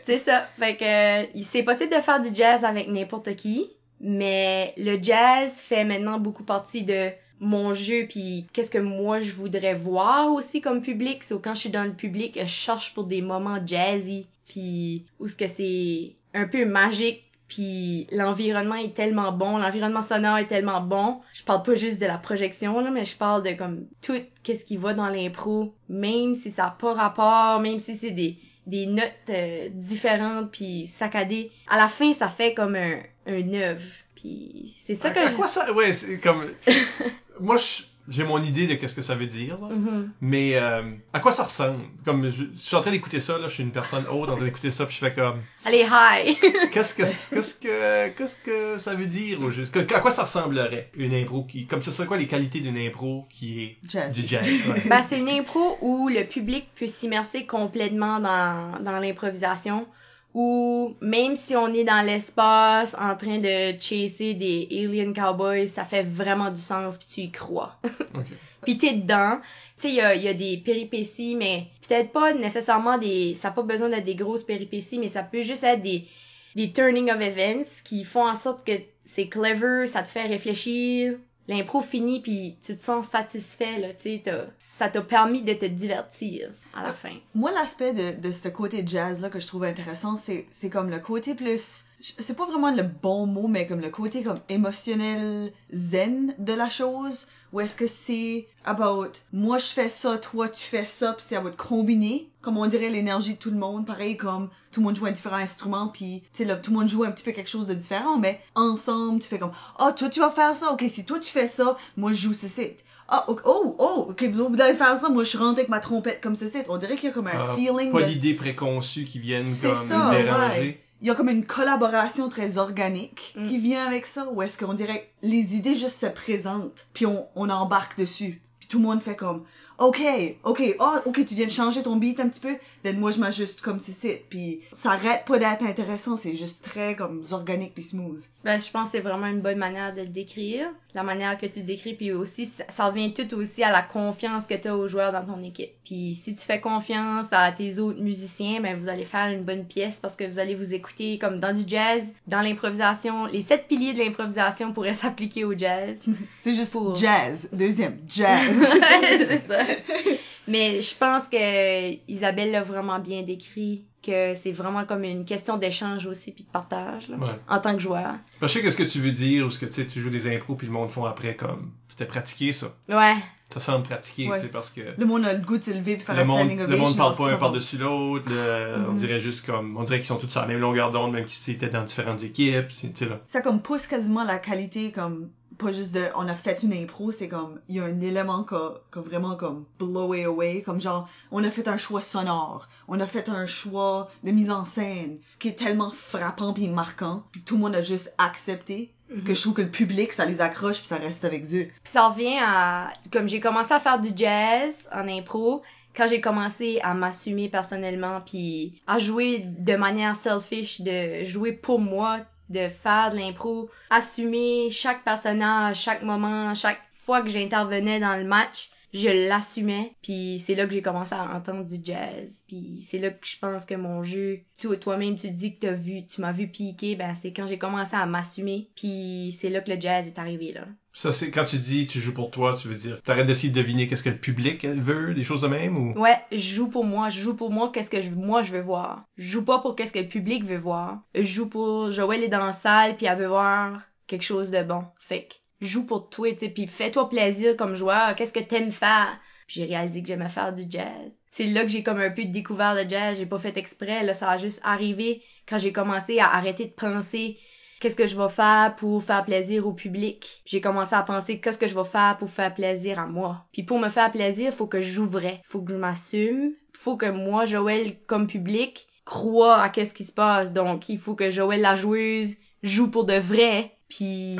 c'est ça. Fait que c'est possible de faire du jazz avec n'importe qui, mais le jazz fait maintenant beaucoup partie de mon jeu puis qu'est-ce que moi je voudrais voir aussi comme public. So quand je suis dans le public, je cherche pour des moments jazzy puis où ce que c'est un peu magique puis l'environnement est tellement bon, l'environnement sonore est tellement bon. Je parle pas juste de la projection là, mais je parle de comme tout qu'est-ce qui va dans l'impro, même si ça a pas rapport, même si c'est des des notes euh, différentes puis saccadées. À la fin, ça fait comme un un œuvre. Puis c'est ça à, que à quoi ça? Ouais c'est comme moi je- j'ai mon idée de qu'est-ce que ça veut dire là. Mhm. mais euh, à quoi ça ressemble? Comme je, je suis en train d'écouter ça là je suis une personne haute en train d'écouter ça puis je fais comme Allez, hi! qu'est-ce que qu'est-ce que qu'est-ce que ça veut dire au juste? Que- à quoi ça ressemblerait une impro qui comme ce serait quoi les qualités d'une impro qui est Jazz. du jazz ouais. Ben, c'est une impro où le public peut s'immerser complètement dans, dans l'improvisation. Ou même si on est dans l'espace en train de chasser des alien cowboys, ça fait vraiment du sens puis tu y crois. Ok. puis t'es dedans. Tu sais, il y a, y a des péripéties, mais peut-être pas nécessairement des... Ça n'a pas besoin d'être des grosses péripéties, mais ça peut juste être des, des turning of events qui font en sorte que c'est clever, ça te fait réfléchir. L'impro finit puis tu te sens satisfait, là, tu sais, ça t'a permis de te divertir à la fin. Moi, l'aspect de, ce côté jazz-là que je trouve intéressant, c'est, c'est comme le côté plus... C'est pas vraiment le bon mot, mais comme le côté comme émotionnel zen de la chose. Ou est-ce que c'est about moi je fais ça, toi tu fais ça, puis c'est à votre combiner, comme on dirait l'énergie de tout le monde, pareil comme tout le monde joue un différent instrument, puis tu sais là tout le monde joue un petit peu quelque chose de différent, mais ensemble tu fais comme ah toi tu vas faire ça, ok si toi tu fais ça, moi je joue ceci. Ah, oh, oh, ok, vous allez faire ça, moi je rentre avec ma trompette comme ceci. On dirait qu'il y a comme un Ah, feeling pas de... l'idée préconçue qui viennent C'est comme ça, déranger ouais. Il y a comme une collaboration très organique Mm. qui vient avec ça, ou est-ce qu'on dirait que les idées juste se présentent, puis on, on embarque dessus, puis tout le monde fait comme, ok, ok, ah, ok, tu viens de changer ton beat un petit peu, then moi je m'ajuste comme ceci, puis ça arrête pas d'être intéressant, c'est juste très comme organique puis smooth. Ben, je pense que c'est vraiment une bonne manière de le décrire. La manière que tu décris, puis aussi, ça, ça revient tout aussi à la confiance que tu as aux joueurs dans ton équipe. Puis si tu fais confiance à tes autres musiciens, ben vous allez faire une bonne pièce parce que vous allez vous écouter comme dans du jazz, dans l'improvisation. Les sept piliers de l'improvisation pourraient s'appliquer au jazz. C'est juste Pour- jazz, deuxième, jazz. c'est ça. Mais je pense que Isabelle l'a vraiment bien décrit, que c'est vraiment comme une question d'échange aussi puis de partage là, Ouais. en tant que joueur. Que je sais ce que tu veux dire ou ce que tu sais tu joues des impros puis le monde font après comme c'était pratiqué ça Ouais. ça semble pratiqué Ouais. tu sais parce que le monde a le goût de se lever puis faire le un monde, standing le monde parle pas un par-dessus l'autre, le- on Mhm. dirait juste comme, on dirait qu'ils sont tous sur la même longueur d'onde, même qu'ils étaient dans différentes équipes, tu sais là. ça comme pousse quasiment la qualité comme pas juste de on a fait une impro c'est comme il y a un élément qui a, a vraiment comme blow it away comme genre on a fait un choix sonore on a fait un choix de mise en scène qui est tellement frappant puis marquant puis tout le monde a juste accepté Mhm. que je trouve que le public ça les accroche puis ça reste avec eux Puis ça revient à comme j'ai commencé à faire du jazz en impro quand j'ai commencé à m'assumer personnellement puis à jouer de manière selfish de jouer pour moi de faire de l'impro assumer chaque personnage chaque moment chaque fois que j'intervenais dans le match je l'assumais, puis c'est là que j'ai commencé à entendre du jazz, puis c'est là que je pense que mon jeu, tu toi-même tu dis que t'as vu, tu m'as vu piquer, ben c'est quand j'ai commencé à m'assumer, puis c'est là que le jazz est arrivé là. Ça, c'est quand tu dis tu joues pour toi, tu veux dire, t'arrêtes d'essayer de deviner qu'est-ce que le public veut, des choses de même ou? Ouais, je joue pour moi, je joue pour moi qu'est-ce que je, moi je veux voir. Je joue pas pour qu'est-ce que le public veut voir. Je joue pour Joël est dans la salle puis elle veut voir quelque chose de bon. Fait joue pour toi, tu sais, puis fais-toi plaisir comme joueur. Qu'est-ce que t'aimes faire? Puis j'ai réalisé que j'aimais faire du jazz. C'est là que j'ai comme un peu découvert le jazz. J'ai pas fait exprès, là, ça a juste arrivé quand j'ai commencé à arrêter de penser qu'est-ce que je vais faire pour faire plaisir au public. J'ai commencé à penser qu'est-ce que je vais faire pour faire plaisir à moi. Puis pour me faire plaisir, faut que je joue vrai. Faut que je m'assume. Faut que moi, Joël, comme public, croit à qu'est-ce qui se passe. Donc, il faut que Joël, la joueuse, joue pour de vrai. Puis...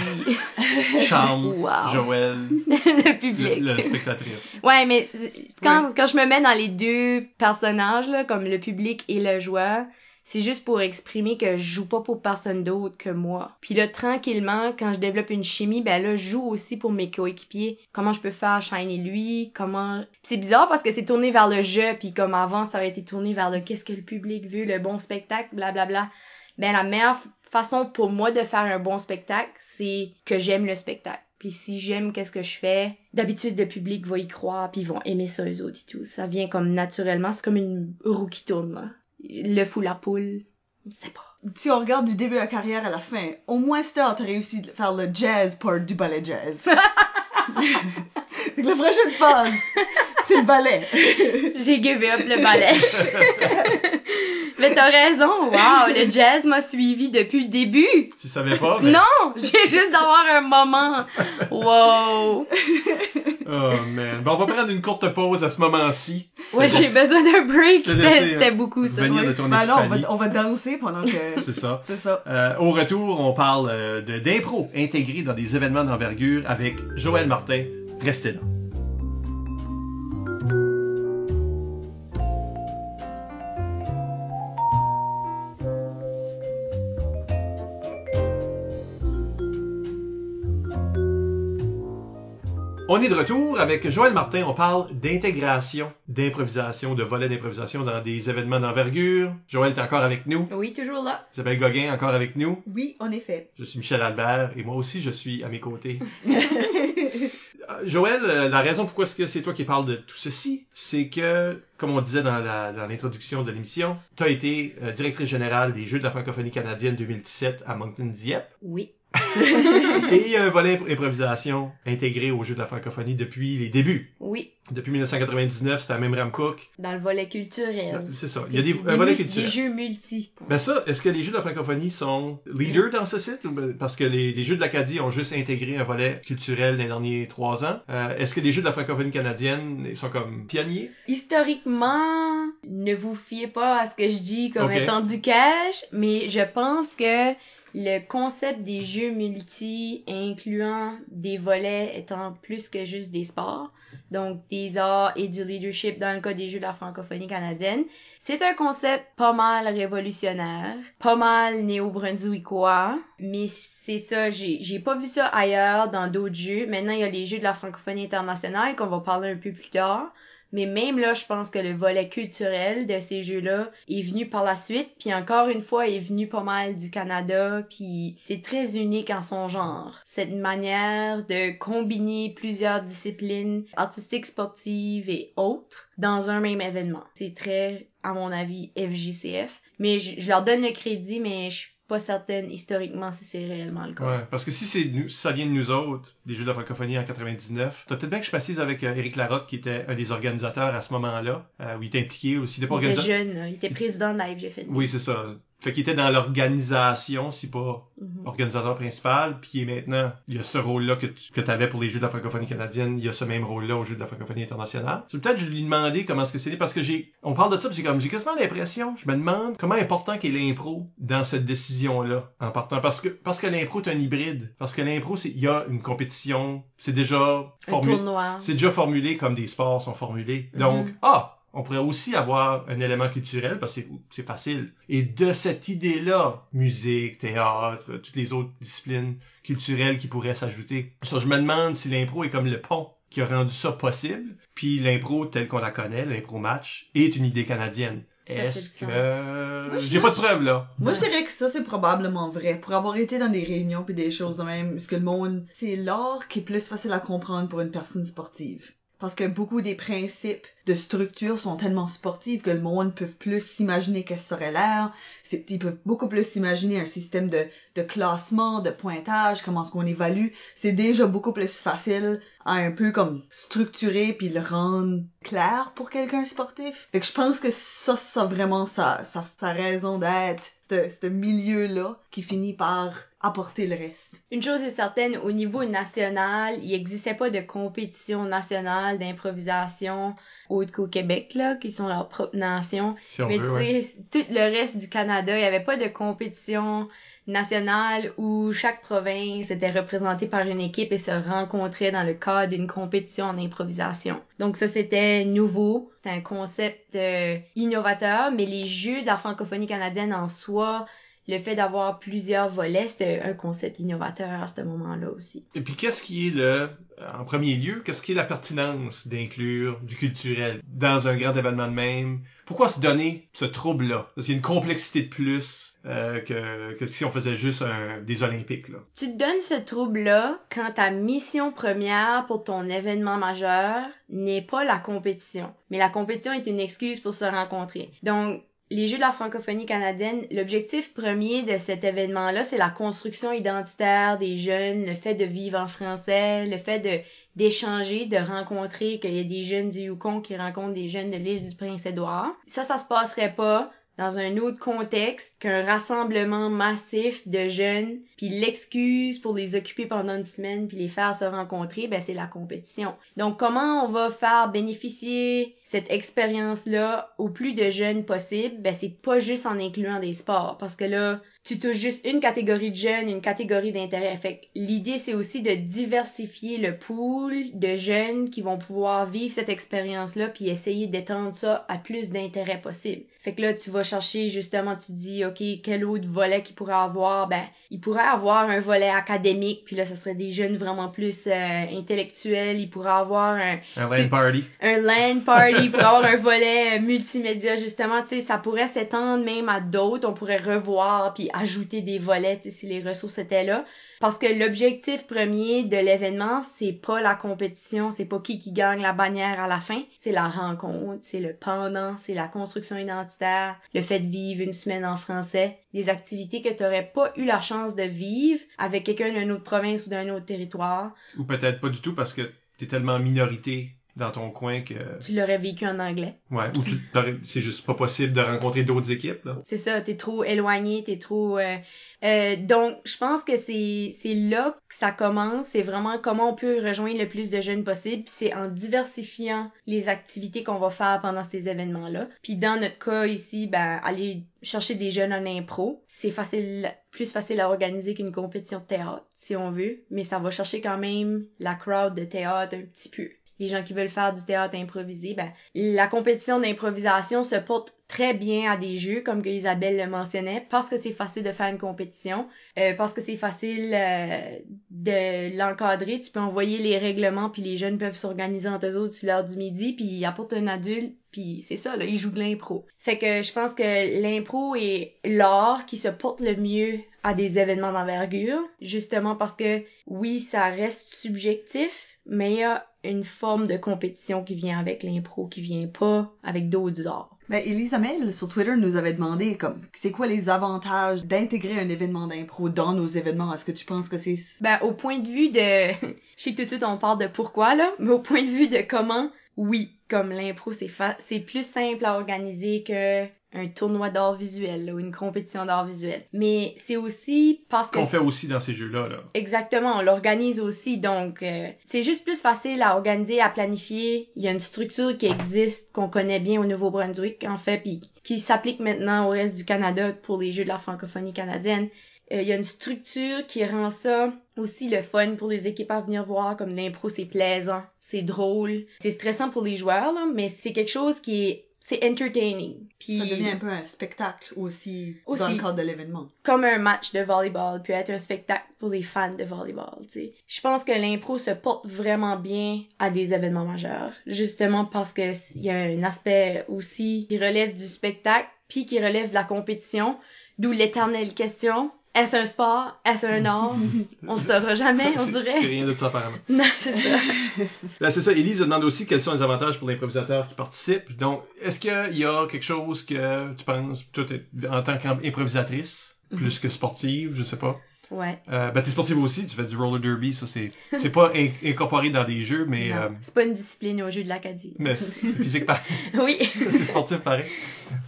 Charme, Wow. Joël, le public. le, le spectatrice. Ouais, mais quand, quand je me mets dans les deux personnages, là, comme le public et le joueur, c'est juste pour exprimer que je joue pas pour personne d'autre que moi. Puis là, tranquillement, quand je développe une chimie, ben là, je joue aussi pour mes coéquipiers. Comment je peux faire shiner lui, comment... Puis c'est bizarre parce que c'est tourné vers le jeu, puis comme avant, ça aurait été tourné vers le qu'est-ce que le public veut, le bon spectacle, blablabla. Ben la meilleure façon pour moi de faire un bon spectacle, c'est que j'aime le spectacle. Puis si j'aime qu'est-ce que je fais, d'habitude le public va y croire, puis ils vont aimer ça eux autres et tout. Ça vient comme naturellement, c'est comme une roue qui tourne là. Le fou la poule, on sait pas. Si on regarde du début de la carrière à la fin, au moins Star, t'as réussi à faire le jazz part du ballet jazz. Donc, la prochaine phase, c'est le ballet. J'ai give up le ballet. Mais t'as raison, wow, le jazz m'a suivi depuis le début. Tu savais pas, mais... Non, j'ai juste d'avoir un moment. Wow. Oh man. Bon, on va prendre une courte pause à ce moment-ci. Ouais, j'ai besoin d'un break. C'était hein, beaucoup ça. venir de Ouais. ton Ben non, on va, on va danser pendant que... C'est ça. c'est ça. Euh, au retour, on parle euh, de d'impro intégré dans des événements d'envergure avec Joël Martin. Restez là. On est de retour avec Joël Martin. On parle d'intégration, d'improvisation, de volet d'improvisation dans des événements d'envergure. Joël, t'es encore avec nous? Oui, toujours là. Isabelle Gauguin, encore avec nous? Oui, en effet. Je suis Michel Albert et moi aussi je suis à mes côtés. Euh, Joël, euh, la raison pourquoi c'est toi qui parles de tout ceci, c'est que, comme on disait dans l'introduction de l'émission, tu as été euh, directrice générale des Jeux de la francophonie canadienne 2017 à Moncton-Dieppe. Oui. Et il y a un volet impro- improvisation intégré aux Jeux de la francophonie depuis les débuts. Oui. Depuis 1999, c'était à Memram Cook. Dans le volet culturel. C'est ça. Il y a des, c'est un volet mu- culturel. Des jeux multi. Ben ça, est-ce que les Jeux de la francophonie sont leaders dans ce site? ben- Parce que les, les Jeux de l'Acadie ont juste intégré un volet culturel dans les derniers trois ans. Euh, est-ce que les Jeux de la francophonie canadienne sont comme pionniers? Historiquement, ne vous fiez pas à ce que je dis comme étant du cash, mais je pense que le concept des jeux multi incluant des volets étant plus que juste des sports, donc des arts et du leadership dans le cas des jeux de la francophonie canadienne, c'est un concept pas mal révolutionnaire, pas mal néo-brunswickois, mais c'est ça, j'ai pas vu ça ailleurs dans d'autres jeux. Maintenant, il y a les jeux de la francophonie internationale qu'on va parler un peu plus tard. Mais même là, je pense que le volet culturel de ces jeux-là est venu par la suite, puis encore une fois, est venu pas mal du Canada, puis c'est très unique en son genre. Cette manière de combiner plusieurs disciplines artistiques, sportives et autres dans un même événement. C'est très, à mon avis, FJCF. Mais je, je leur donne le crédit, mais je pas certaine historiquement si c'est réellement le cas. Ouais. Parce que si c'est ça vient de nous autres, les Jeux de la francophonie en 99, t'as peut-être bien que je précise avec euh, Éric Larocque, qui était un des organisateurs à ce moment-là, euh, où il était impliqué aussi. Il était pas Il était jeune, là. il était président de la FGFN. Oui, c'est ça. Fait qu'il était dans l'organisation, si pas Mhm. organisateur principal, puis il est maintenant, il y a ce rôle-là que tu que avais pour les Jeux de la francophonie canadienne, il y a ce même rôle-là aux Jeux de la francophonie internationale. C'est peut-être je lui demandais comment est-ce que c'est, parce que j'ai, on parle de ça, j'ai comme, j'ai quasiment l'impression, je me demande comment important qu'est l'impro dans cette décision-là, en partant, parce que, parce que l'impro est un hybride, parce que l'impro, c'est, il y a une compétition, c'est déjà formulé, c'est déjà formulé comme des sports sont formulés. Donc, Mhm. ah, on pourrait aussi avoir un élément culturel parce que c'est- facile. Et de cette idée-là, musique, théâtre, toutes les autres disciplines culturelles qui pourraient s'ajouter. Je me demande si l'impro est comme le pont qui a rendu ça possible. Puis l'impro telle qu'on la connaît, l'impro match, est une idée canadienne. Est-ce que... J'ai pas de preuves, là? Moi, je dirais que ça, c'est probablement vrai. Pour avoir été dans des réunions puis des choses de même, parce que le monde, c'est l'art qui est plus facile à comprendre pour une personne sportive. Parce que beaucoup des principes de structure sont tellement sportifs que le monde peut plus s'imaginer qu'est-ce serait l'air. Ils peuvent beaucoup plus s'imaginer un système de, de classement, de pointage, comment est-ce qu'on évalue. C'est déjà beaucoup plus facile à un peu comme structurer puis le rendre clair pour quelqu'un sportif. Fait que je pense que ça, ça vraiment, ça, ça, sa raison d'être, ce milieu-là qui finit par apporter le reste. Une chose est certaine, au niveau national, il n'existait pas de compétition nationale d'improvisation autre qu'au Québec, là, qui sont leur propre nation. Si Mais veut, tu ouais. sais, tout le reste du Canada, il n'y avait pas de compétition nationale où chaque province était représentée par une équipe et se rencontrait dans le cadre d'une compétition en improvisation. Donc ça, c'était nouveau. C'était un concept euh, innovateur, mais les Jeux de la francophonie canadienne en soi, le fait d'avoir plusieurs volets, c'était un concept innovateur à ce moment-là aussi. Et puis qu'est-ce qui est le, en premier lieu, qu'est-ce qui est la pertinence d'inclure du culturel dans un grand événement de même? Pourquoi se donner ce trouble-là? Parce qu'il y a une complexité de plus euh, que, que si on faisait juste un, des Olympiques. Là. Tu te donnes ce trouble-là quand ta mission première pour ton événement majeur n'est pas la compétition. Mais la compétition est une excuse pour se rencontrer. Donc, les Jeux de la francophonie canadienne, l'objectif premier de cet événement-là, c'est la construction identitaire des jeunes, le fait de vivre en français, le fait d'échanger, de rencontrer, qu'il y a des jeunes du Yukon qui rencontrent des jeunes de l'île du Prince-Édouard. Ça, ça se passerait pas dans un autre contexte qu'un rassemblement massif de jeunes, puis l'excuse pour les occuper pendant une semaine puis les faire se rencontrer, ben c'est la compétition. Donc comment on va faire bénéficier cette expérience-là au plus de jeunes possible, ben c'est pas juste en incluant des sports parce que là tu touches juste une catégorie de jeunes, une catégorie d'intérêt. Fait que l'idée c'est aussi de diversifier le pool de jeunes qui vont pouvoir vivre cette expérience-là puis essayer d'étendre ça à plus d'intérêts possible. Fait que là tu vas chercher justement tu dis OK, quel autre volet qu'il pourrait avoir? Ben, il pourrait avoir un volet académique puis là ça serait des jeunes vraiment plus euh, intellectuels, il pourrait avoir un Un land party. un LAN party pour avoir un volet euh, multimédia justement tu sais ça pourrait s'étendre même à d'autres on pourrait revoir puis ajouter des volets tu si les ressources étaient là. Parce que l'objectif premier de l'événement c'est pas la compétition c'est pas qui qui gagne la bannière à la fin c'est la rencontre c'est le pendant c'est la construction identitaire le fait de vivre une semaine en français des activités que t'aurais pas eu la chance de vivre avec quelqu'un d'une autre province ou d'un autre territoire. Ou peut-être pas du tout parce que t'es tellement en minorité dans ton coin que... tu l'aurais vécu en anglais Ouais, ou tu, c'est juste pas possible de rencontrer d'autres équipes. C'est ça, t'es trop éloigné, t'es trop... euh, euh, donc, je pense que c'est c'est là que ça commence. C'est vraiment comment on peut rejoindre le plus de jeunes possible. C'est en diversifiant les activités qu'on va faire pendant ces événements-là. Puis dans notre cas ici, ben aller chercher des jeunes en impro, c'est facile, plus facile à organiser qu'une compétition de théâtre, si on veut. Mais ça va chercher quand même la crowd de théâtre un petit peu les gens qui veulent faire du théâtre improvisé, ben, la compétition d'improvisation se porte très bien à des jeux, comme que Isabelle le mentionnait, parce que c'est facile de faire une compétition, euh, parce que c'est facile euh, de l'encadrer. Tu peux envoyer les règlements, puis les jeunes peuvent s'organiser entre eux autres sur l'heure du midi, puis ils apportent un adulte, puis c'est ça, là, ils jouent de l'impro. Fait que je pense que l'impro est l'art qui se porte le mieux à des événements d'envergure, justement parce que oui, ça reste subjectif, mais il y a une forme de compétition qui vient avec l'impro, qui vient pas avec d'autres arts. Ben, Elisa Mel, sur Twitter, nous avait demandé, comme, c'est quoi les avantages d'intégrer un événement d'impro dans nos événements? Est-ce que tu penses que c'est... Ben, au point de vue de... Je sais que tout de suite on parle de pourquoi, là, mais au point de vue de comment, oui, comme l'impro, c'est fa... c'est plus simple à organiser que un tournoi d'art visuel, là, ou une compétition d'art visuel. Mais c'est aussi parce que... Qu'on fait aussi dans ces jeux-là. Là. Exactement, on l'organise aussi, donc euh, c'est juste plus facile à organiser, à planifier. Il y a une structure qui existe, qu'on connaît bien au Nouveau-Brunswick, en fait, puis qui s'applique maintenant au reste du Canada pour les Jeux de la francophonie canadienne. Euh, il y a une structure qui rend ça aussi le fun pour les équipes à venir voir, comme l'impro, c'est plaisant, c'est drôle, c'est stressant pour les joueurs, là, mais c'est quelque chose qui est c'est entertaining. Puis Ça devient un peu un spectacle aussi, Aussi. dans le cadre de l'événement. comme un match de volleyball peut être un spectacle pour les fans de volleyball, tu sais. Je pense que l'impro se porte vraiment bien à des événements majeurs, justement parce que il y a un aspect aussi qui relève du spectacle puis qui relève de la compétition, d'où l'éternelle question est-ce un sport, est-ce un art? On saura jamais, on C'est- C'est dirait. rien de ça apparemment. Non, c'est ça. Là, c'est ça. Elise demande aussi quels sont les avantages pour l'improvisateur qui participe. Donc, est-ce qu'il y a quelque chose que tu penses, toi, en tant qu'improvisatrice, Mhm. plus que sportive, je sais pas. Ouais. Euh, ben, t'es sportive aussi, tu fais du roller derby, ça c'est, c'est pas in- incorporé dans des jeux, mais, euh, C'est pas une discipline au jeu de l'Acadie. mais c'est physique pareil. Oui. c'est sportif pareil.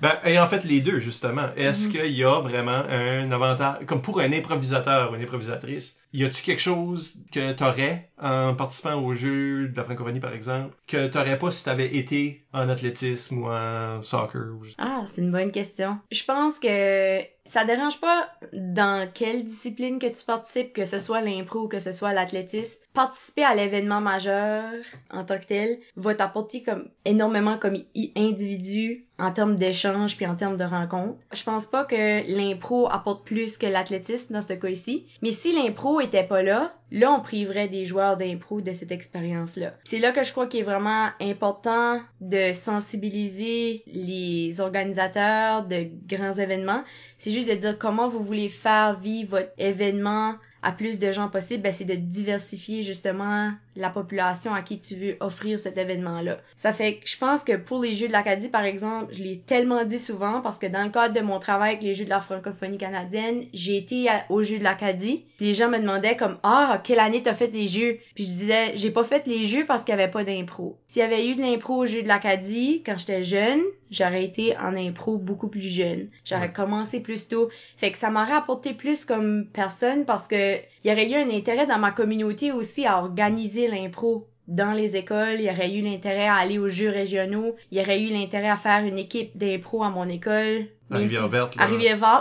Ben, et en fait, les deux, justement. Est-ce Mhm. qu'il y a vraiment un avantage, comme pour un improvisateur ou une improvisatrice, y a-tu quelque chose que t'aurais en participant au jeu de la francophonie, par exemple, que t'aurais pas si t'avais été en athlétisme ou en soccer ou. Ah, c'est une bonne question. Je pense que ça dérange pas dans quelle discipline que tu participes, que ce soit l'impro ou que ce soit l'athlétisme. Participer à l'événement majeur en tant que tel va t'apporter comme énormément comme individu en termes d'échange puis en termes de rencontres. Je pense pas que l'impro apporte plus que l'athlétisme dans ce cas-ci. Mais si l'impro était pas là, là on priverait des joueurs d'impro de cette expérience-là. C'est là que je crois qu'il est vraiment important de sensibiliser les organisateurs de grands événements. C'est juste de dire comment vous voulez faire vivre votre événement à plus de gens possible, ben c'est de diversifier justement la population à qui tu veux offrir cet événement-là. Ça fait que je pense que pour les Jeux de l'Acadie, par exemple, je l'ai tellement dit souvent parce que dans le cadre de mon travail avec les Jeux de la francophonie canadienne, j'ai été à- aux Jeux de l'Acadie. Les gens me demandaient comme ah quelle année t'as fait les Jeux Puis je disais j'ai pas fait les Jeux parce qu'il y avait pas d'impro. S'il y avait eu de l'impro aux Jeux de l'Acadie quand j'étais jeune, j'aurais été en impro beaucoup plus jeune. J'aurais Ouais. commencé plus tôt. Fait que ça m'aurait apporté plus comme personne parce que il y aurait eu un intérêt dans ma communauté aussi à organiser l'impro dans les écoles, il y aurait eu l'intérêt à aller aux jeux régionaux, il y aurait eu l'intérêt à faire une équipe d'impro à mon école. À Rivière-Verte,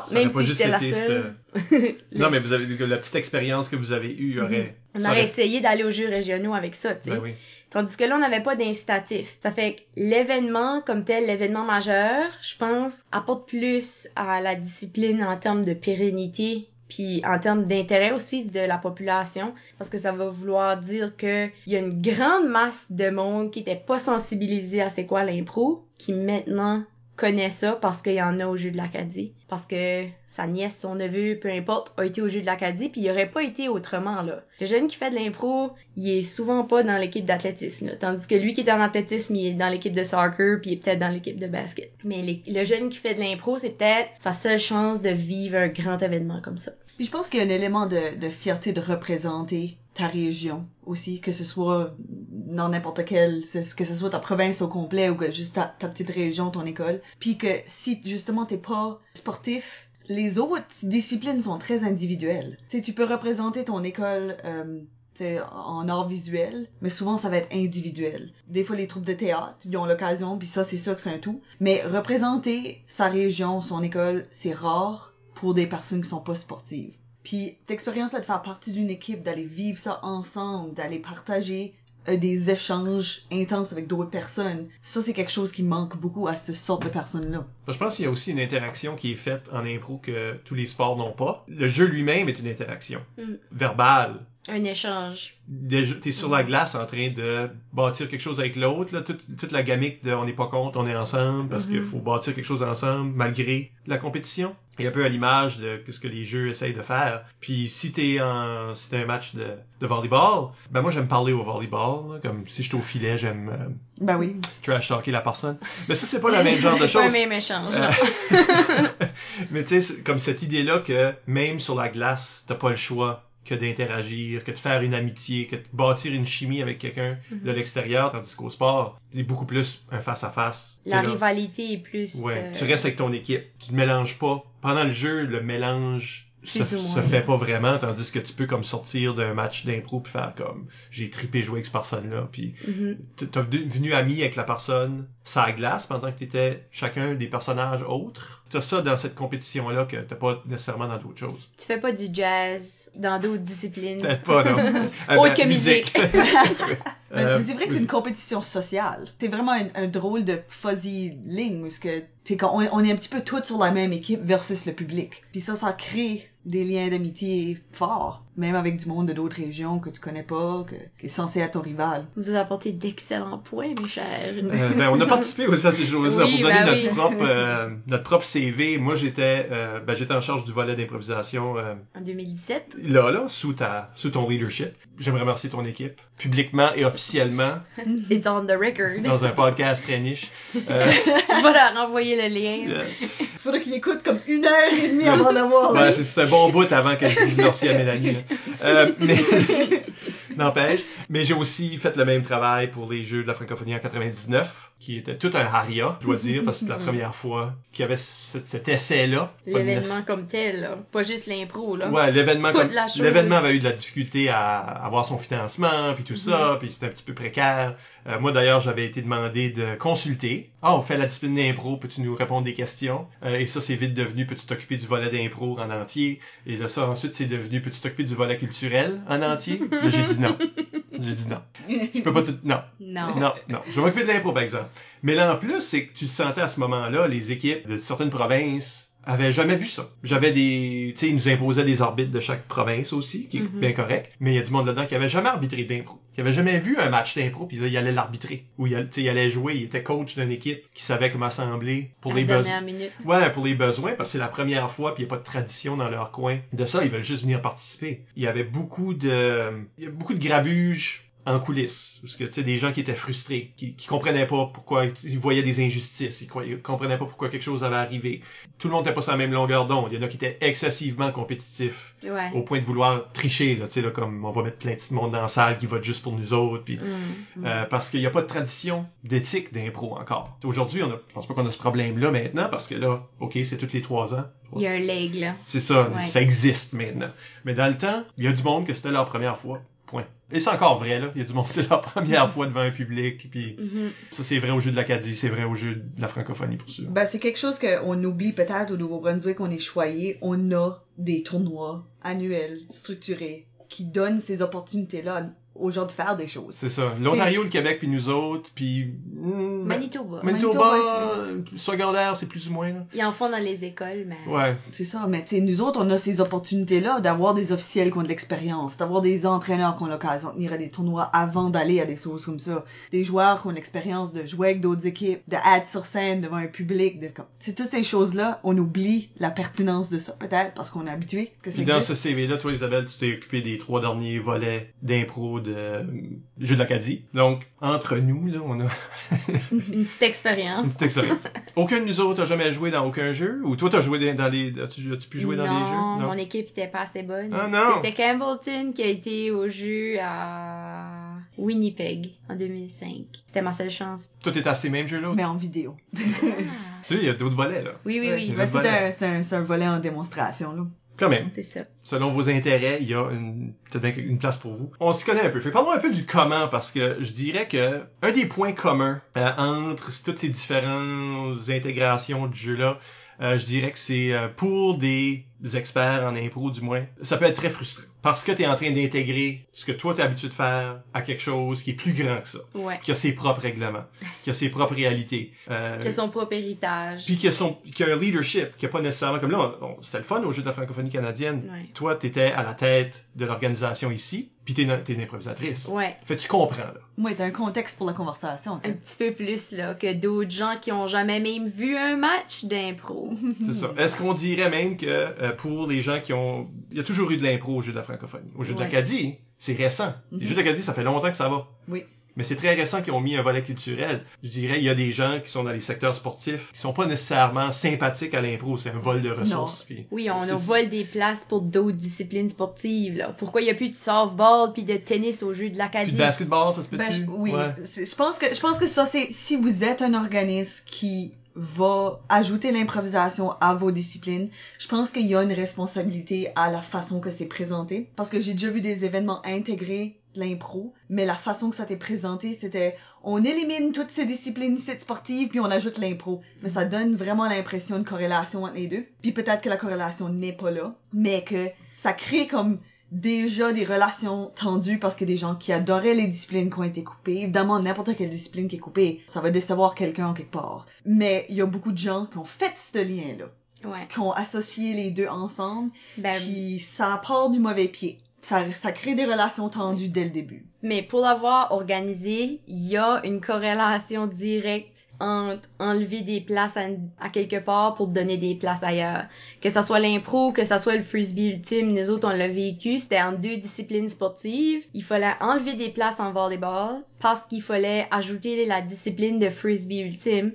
si- même si j'étais la seule. cette- Non, mais vous avez, la petite expérience que vous avez eue aurait... On ça aurait aurait- essayé d'aller aux jeux régionaux avec ça, tu sais. Ben oui. Tandis que là, on n'avait pas d'incitatif. Ça fait que l'événement comme tel, l'événement majeur, je pense, apporte plus à la discipline en termes de pérennité puis en termes d'intérêt aussi de la population, parce que ça va vouloir dire que il y a une grande masse de monde qui était pas sensibilisé à c'est quoi l'impro, qui maintenant connaît ça parce qu'il y en a au jeu de l'Acadie, parce que sa nièce, son neveu, peu importe, a été au jeu de l'Acadie, puis il aurait pas été autrement là. Le jeune qui fait de l'impro, il est souvent pas dans l'équipe d'athlétisme, tandis que lui qui est en athlétisme, il est dans l'équipe de soccer, puis il est peut-être dans l'équipe de basket. Mais le jeune qui fait de l'impro, c'est peut-être sa seule chance de vivre un grand événement comme ça. Puis je pense qu'il y a un élément de, de fierté de représenter ta région aussi, que ce soit dans n'importe quelle, que ce soit ta province au complet ou que juste ta, petite région, ton école. Puis que si justement t'es pas sportif, les autres disciplines sont très individuelles. Tu sais, tu peux représenter ton école euh, en art visuel, mais souvent ça va être individuel. Des fois les troupes de théâtre, ils ont l'occasion, puis ça c'est sûr que c'est un tout. Mais représenter sa région, son école, c'est rare pour des personnes qui sont pas sportives. Puis cette expérience-là de faire partie d'une équipe, d'aller vivre ça ensemble, d'aller partager euh, des échanges intenses avec d'autres personnes, ça c'est quelque chose qui manque beaucoup à cette sorte de personnes-là. Je pense qu'il y a aussi une interaction qui est faite en impro que tous les sports n'ont pas. Le jeu lui-même est une interaction. Mm. Verbale. Un échange. Déjà, T'es sur la glace en train de bâtir quelque chose avec l'autre. là. Toute, toute la gamique de on n'est pas contre, on est ensemble parce qu'il Mhm. faut bâtir quelque chose ensemble malgré la compétition. Et un peu à l'image de ce que les jeux essayent de faire. Puis si t'es en si t'es un match de, de volleyball, ben moi j'aime parler au volleyball. là. Comme si j'étais au filet, j'aime euh, Ben oui. trash talker la personne. Mais ça c'est pas le même genre de C'est pas choses. un même échange. Euh. Mais tu sais, c'est comme cette idée-là que même sur la glace, t'as pas le choix que d'interagir, que de faire une amitié, que de bâtir une chimie avec quelqu'un de Mhm. l'extérieur, tandis qu'au sport, c'est beaucoup plus un face-à-face. La là, rivalité est plus. Ouais, euh, tu restes avec ton équipe. Tu te mélanges pas. Pendant le jeu, le mélange se, se fait pas vraiment, tandis que tu peux comme sortir d'un match d'impro puis faire comme j'ai tripé jouer avec cette personne-là, puis mhm. t- t'as devenu ami avec la personne ça glace pendant que t'étais chacun des personnages autres. T'as ça dans cette compétition-là que t'as pas nécessairement dans d'autres choses. Tu fais pas du jazz dans d'autres disciplines. Peut-être pas, non? Euh, Autre que musique. Mais, Euh, mais c'est vrai que c'est une compétition sociale. C'est vraiment un, un drôle de fuzzy ligne où ce que t'es quand on, on est un petit peu tous sur la même équipe versus le public. Puis ça, ça crée des liens d'amitié forts, même avec du monde de d'autres régions que tu connais pas, que, qui est censé être ton rival. Vous apportez d'excellents points, mes chers. Euh, ben, on a participé aussi à ces choses-là Oui, pour donner ben notre oui. propre euh, notre propre CV. Moi, j'étais euh, ben, j'étais en charge du volet d'improvisation euh, En 2017. là là sous ta sous ton leadership. J'aimerais remercier ton équipe publiquement et officiellement It's on the record. dans un podcast très niche. Euh, Je vais leur renvoyer le lien. Faudrait qu'il écoute comme une heure et demie avant d'avoir c'est c'est un bon bout avant que je dise merci à Mélanie. là. Euh, mais n'empêche. Mais j'ai aussi fait le même travail pour les Jeux de la francophonie en 99, qui était tout un haria, je dois dire, parce que c'était la première fois qu'il y avait ce- cet essai-là. L'événement comme tel, là. Pas juste l'impro, là. Ouais, l'événement comme- l'événement avait eu de la difficulté à avoir son financement puis tout ça, puis c'était un petit peu précaire. Euh, moi d'ailleurs, j'avais été demandé de consulter. Ah, on fait la discipline d'impro, peux-tu nous répondre des questions? Euh, Et ça c'est vite devenu peux-tu t'occuper du volet d'impro en entier? Et là ça ensuite c'est devenu peux-tu t'occuper du volet culturel en entier? Là j'ai dit non. J'ai dit non. Je peux pas tout non. Non. Non, non. Je vais m'occuper de l'impro, par exemple. Mais là, en plus, c'est que tu sentais à ce moment-là, les équipes de certaines provinces avaient jamais vu ça. J'avais des... Tu sais, ils nous imposaient des arbitres de chaque province aussi, qui est Mhm. bien correct. Mais il y a du monde là-dedans qui avait jamais arbitré d'impro. Qui avait jamais vu un match d'impro, puis là, il allait l'arbitrer. Ou il allait, tu sais, il allait jouer, il était coach d'une équipe qui savait comment assembler pour À les besoins. Ouais, pour les besoins, parce que c'est la première fois, puis il n'y a pas de tradition dans leur coin. De ça, ils veulent juste venir participer. Il y avait beaucoup de, il y a beaucoup de grabuge en coulisses, parce que tu sais des gens qui étaient frustrés, qui, qui comprenaient pas pourquoi ils voyaient des injustices, ils, croyaient- ils comprenaient pas pourquoi quelque chose avait arrivé. Tout le monde n'était pas sur la même longueur d'onde. Il y en a qui étaient excessivement compétitifs Ouais. au point de vouloir tricher, là, tu sais là comme on va mettre plein de monde dans la salle qui vote juste pour nous autres, puis Mm. euh, parce qu'il n'y a pas de tradition d'éthique d'impro encore. Aujourd'hui, on a, je pense pas qu'on a ce problème-là maintenant, parce que là, ok, c'est tous les trois ans. Il y a un leg, là. C'est ça, Ouais. ça existe maintenant. Mais dans le temps, il y a du monde que c'était leur première fois. Et c'est encore vrai, là. Il y a du monde c'est leur première fois devant un public. Puis Mhm. ça, c'est vrai au jeu de l'Acadie, c'est vrai au jeu de la francophonie, pour sûr. Ben, c'est quelque chose qu'on oublie peut-être au Nouveau-Brunswick, on est choyé. On a des tournois annuels, structurés, qui donnent ces opportunités-là aux gens de faire des choses. C'est ça. L'Ontario, le Québec, puis nous autres, puis... hmm, Manitoba. Manitoba, Manitoba, euh, secondaire, c'est plus ou moins, là. Ils en font dans les écoles, mais... Ouais. C'est ça, mais tu sais, nous autres, on a ces opportunités-là d'avoir des officiels qui ont de l'expérience, d'avoir des entraîneurs qui ont l'occasion de venir à des tournois avant d'aller à des choses comme ça, des joueurs qui ont l'expérience de jouer avec d'autres équipes, de être sur scène devant un public, de comme... C'est toutes ces choses-là, on oublie la pertinence de ça, peut-être, parce qu'on est habitué que dans ce CV-là, toi, Isabelle, tu t'es occupé des trois derniers volets d'impro de euh, jeu de l'Acadie. Donc, entre nous, là, on a Une petite expérience. une petite expérience. Aucun de nous autres a jamais joué dans aucun jeu? Ou toi, t'as joué dans les... As-tu as-tu pu jouer dans non, des jeux? mon équipe était pas assez bonne. Ah, non. C'était Campbellton qui a été au jeu à Winnipeg en 2005. C'était ma seule chance. Toi, t'étais à ces mêmes jeux-là? Mais en vidéo. Tu sais, il y a d'autres volets, là. Oui, oui, oui. Ben, c'est un, c'est un, c'est un volet en démonstration, là. Quand même. C'est ça. Selon vos intérêts, il y a une, peut-être une place pour vous. On s'y connaît un peu. Fait parlons un peu du comment, parce que je dirais que un des points communs euh, entre toutes ces différentes intégrations de jeux-là, euh, je dirais que c'est euh, pour des experts en impro du moins, ça peut être très frustrant. Parce que tu es en train d'intégrer ce que toi t'es habitué de faire à quelque chose qui est plus grand que ça, Ouais. qui a ses propres règlements, qui a ses propres réalités. Euh, Que son propre héritage. puis qui a, son, qui a un leadership, qui a pas nécessairement comme là, c'était le fun au jeu de la francophonie canadienne. Ouais. Toi, t'étais à la tête de l'organisation ici, puis t'es, une- t'es une improvisatrice. Ouais. Fait que tu comprends, là. Moi, t'as un contexte pour la conversation, tu Un petit peu plus, là, que d'autres gens qui ont jamais même vu un match d'impro. C'est ça. Est-ce qu'on dirait même que euh, pour les gens qui ont... Il y a toujours eu de l'impro au jeu de la francophonie. Au jeu de Ouais. l'Acadie, c'est récent. Les Mhm. jeux d'Acadie, ça fait longtemps que ça va. Oui. Mais c'est très récent qu'ils ont mis un volet culturel. Je dirais, il y a des gens qui sont dans les secteurs sportifs qui sont pas nécessairement sympathiques à l'impro. C'est un vol de ressources. puis- Oui, on nous vole des places pour d'autres disciplines sportives, là. Pourquoi il y a plus de softball puis de tennis au jeu de Puis l'Acadie? de basketball, ça se peut-tu? Ben, je- oui. Ouais. Je pense que je pense que ça c'est si vous êtes un organisme qui va ajouter l'improvisation à vos disciplines, je pense qu'il y a une responsabilité à la façon que c'est présenté parce que j'ai déjà vu des événements intégrer l'impro, mais la façon que ça t'est présenté, c'était on élimine toutes ces disciplines sportives puis on ajoute l'impro. Mais ça donne vraiment l'impression de corrélation entre les deux. Puis peut-être que la corrélation n'est pas là, mais que ça crée comme déjà des relations tendues parce que des gens qui adoraient les disciplines qui ont été coupées. Évidemment, n'importe quelle discipline qui est coupée, ça va décevoir quelqu'un en quelque part. Mais il y a beaucoup de gens qui ont fait ce lien-là, Ouais. qui ont associé les deux ensemble, Ben, puis ça part du mauvais pied. Ça, crée des relations tendues dès le début. Mais pour l'avoir organisé, il y a une corrélation directe entre enlever des places à, à quelque part pour donner des places ailleurs. Que ça soit l'impro, que ça soit le frisbee ultime, nous autres on l'a vécu, c'était en deux disciplines sportives. Il fallait enlever des places en volleyball parce qu'il fallait ajouter la discipline de frisbee ultime.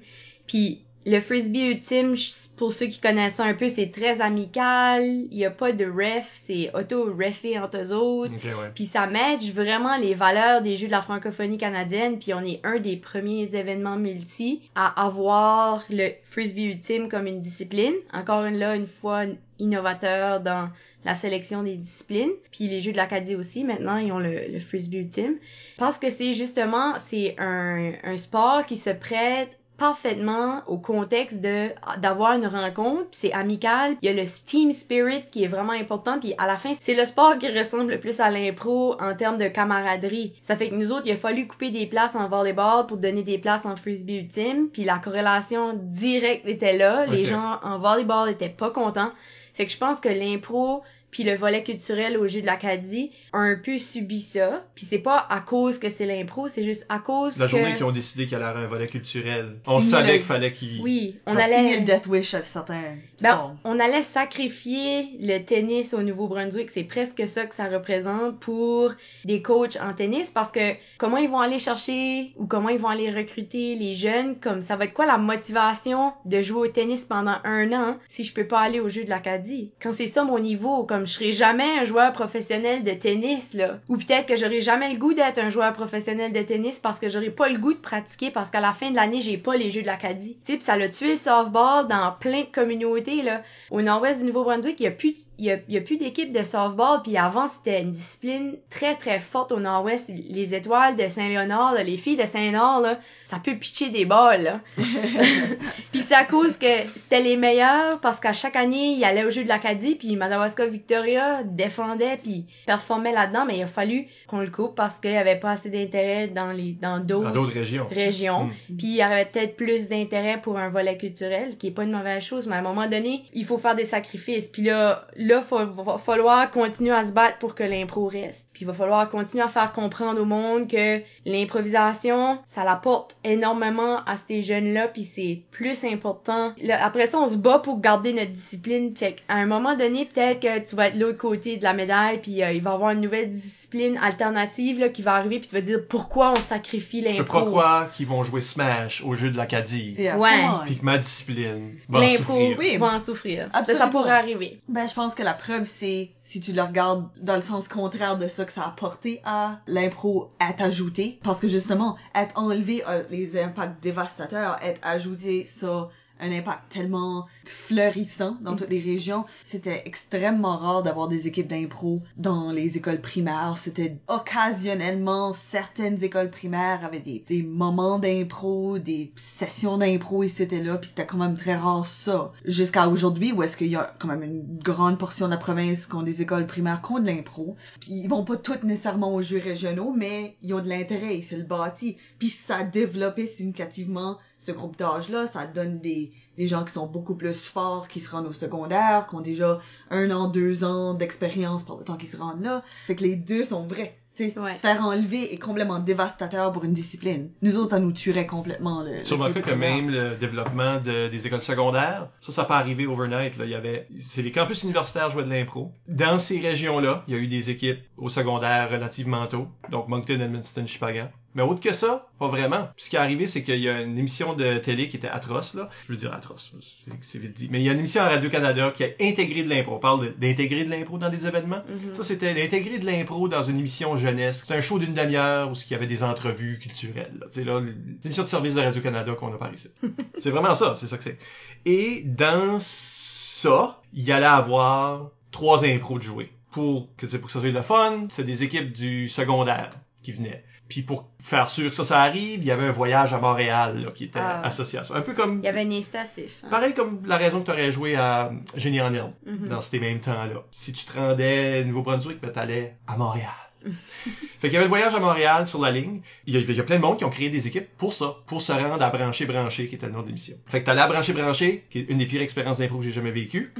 Puis le frisbee ultime, pour ceux qui connaissent ça un peu, c'est très amical. Il y a pas de ref, c'est auto-refé entre eux autres. Ok, ouais. Puis ça match vraiment les valeurs des Jeux de la francophonie canadienne, puis on est un des premiers événements multi à avoir le frisbee ultime comme une discipline. Encore une là, une fois innovateur dans la sélection des disciplines. Puis les Jeux de l'Acadie aussi, maintenant, ils ont le, le frisbee ultime. Parce que c'est justement, c'est un, un sport qui se prête parfaitement au contexte de d'avoir une rencontre puis c'est amical. Il y a le team spirit qui est vraiment important puis à la fin c'est le sport qui ressemble le plus à l'impro en termes de camaraderie. Ça fait que nous autres il a fallu couper des places en volleyball pour donner des places en frisbee ultime puis la corrélation directe était là. Les gens en volleyball étaient pas contents. Fait que je pense que l'impro puis le volet culturel au jeu de l'Acadie a un peu subi ça. Puis c'est pas à cause que c'est l'impro, c'est juste à cause La que... journée qu'ils ont décidé qu'il allait avoir un volet culturel, on savait qu'il fallait qu'ils... Oui, on ça allait... le Death Wish à certains Ben, on allait sacrifier le tennis au Nouveau-Brunswick, c'est presque ça que ça représente pour des coachs en tennis. Parce que comment ils vont aller chercher ou comment ils vont aller recruter les jeunes, comme ça va être quoi la motivation de jouer au tennis pendant un an si je peux pas aller au jeu de l'Acadie? Quand c'est ça mon niveau, comme je serai jamais un joueur professionnel de tennis là, ou peut-être que j'aurai jamais le goût d'être un joueur professionnel de tennis parce que j'aurai pas le goût de pratiquer parce qu'à la fin de l'année j'ai pas les jeux de l'Acadie. Tu sais, ça l'a tué le softball dans plein de communautés là. Au nord-ouest du Nouveau-Brunswick, il y a plus il y a, il y a plus d'équipe de softball puis avant c'était une discipline très très forte au nord-ouest les étoiles de Saint-Léonard les filles de Saint-Léonard là ça peut pitcher des balles puis c'est à cause que c'était les meilleurs parce qu'à chaque année ils allaient au jeu de l'Acadie puis Madawaska Victoria défendait puis performait là-dedans mais il a fallu qu'on le coupe parce qu'il y avait pas assez d'intérêt dans les dans Dans d'autres régions. régions. Mm. Puis il y aurait peut-être plus d'intérêt pour un volet culturel, qui est pas une mauvaise chose, mais à un moment donné, il faut faire des sacrifices. Puis là, là, fa- va falloir continuer à se battre pour que l'impro reste. Puis il va falloir continuer à faire comprendre au monde que l'improvisation, ça l'apporte énormément à ces jeunes-là, puis c'est plus important. Là, après ça, on se bat pour garder notre discipline. Fait qu'à un moment donné, peut-être que tu vas être l'autre côté de la médaille, puis euh, il va y avoir une nouvelle discipline alternative là, qui va arriver, puis tu vas dire pourquoi on sacrifie Je peux l'impro. pas croire qu'ils vont jouer Smash au jeu de l'Acadie. Yeah, Ouais. Puis que ma discipline va en L'impro souffrir. Oui. va en souffrir. Ça, Absolument. ça pourrait arriver. Ben, je pense que la preuve, c'est, si tu le regardes dans le sens contraire de ça que ça a porté à l'impro être ajouté. Parce que justement, être enlevé euh, les impacts dévastateurs, être ajouté ça un impact tellement fleurissant dans toutes les régions. C'était extrêmement rare d'avoir des équipes d'impro dans les écoles primaires. C'était occasionnellement certaines écoles primaires avaient des, moments d'impro, des sessions d'impro et c'était là, puis c'était quand même très rare ça. Jusqu'à aujourd'hui où est-ce qu'il y a quand même une grande portion de la province qui ont des écoles primaires qui ont de l'impro. Puis ils vont pas toutes nécessairement aux jeux régionaux, mais ils ont de l'intérêt, c'est le bâti. Puis ça développé significativement ce groupe d'âge-là, ça donne des, des gens qui sont beaucoup plus forts, qui se rendent au secondaire, qui ont déjà un an, deux ans d'expérience par le temps qu'ils se rendent là. Fait que les deux sont vrais. Tu sais, Ouais. se faire enlever est complètement dévastateur pour une discipline. Nous autres, ça nous tuerait complètement le. Sur le le fait que même le développement de- des écoles secondaires, ça, ça peut arriver overnight. Là. Il y avait, c'est les campus universitaires jouaient de l'impro. Dans ces régions-là, il y a eu des équipes au secondaire relativement tôt. Donc Moncton, Edmundston, Chipagan. Mais autre que ça, pas vraiment. Puis ce qui est arrivé, c'est qu'il y a une émission de télé qui était atroce, là. Je veux dire atroce, c'est- c'est vite dit. Mais il y a une émission à Radio-Canada qui a intégré de l'impro. On parle d'intégrer de l'impro dans des événements. Mhm. Ça, c'était d'intégrer de l'impro dans une émission jeunesse. C'était un show d'une demi-heure où il y avait des entrevues culturelles. Là. Tu sais, là, l'émission de service de Radio-Canada qu'on a par ici. c'est vraiment ça, c'est ça que c'est. Et dans ça, il y allait avoir trois impros de jouer. Pour que, pour que ça soit le fun, c'est des équipes du secondaire qui venaient. Puis pour faire sûr que ça, ça arrive, il y avait un voyage à Montréal là, qui était Ah. associé à ça. Un peu comme... Il y avait un incitatif. hein. Pareil comme la raison que tu aurais joué à Génie en herbe Mhm. dans ces mêmes temps-là. Si tu te rendais au Nouveau-Brunswick, ben t'allais à Montréal. fait qu'il y avait le voyage à Montréal sur la ligne. Il y, a, il y a plein de monde qui ont créé des équipes pour ça, pour se rendre à Brancher Brancher, qui était le nom de l'émission. Fait que t'allais à Brancher Brancher, qui est une des pires expériences d'impro que j'ai jamais vécues.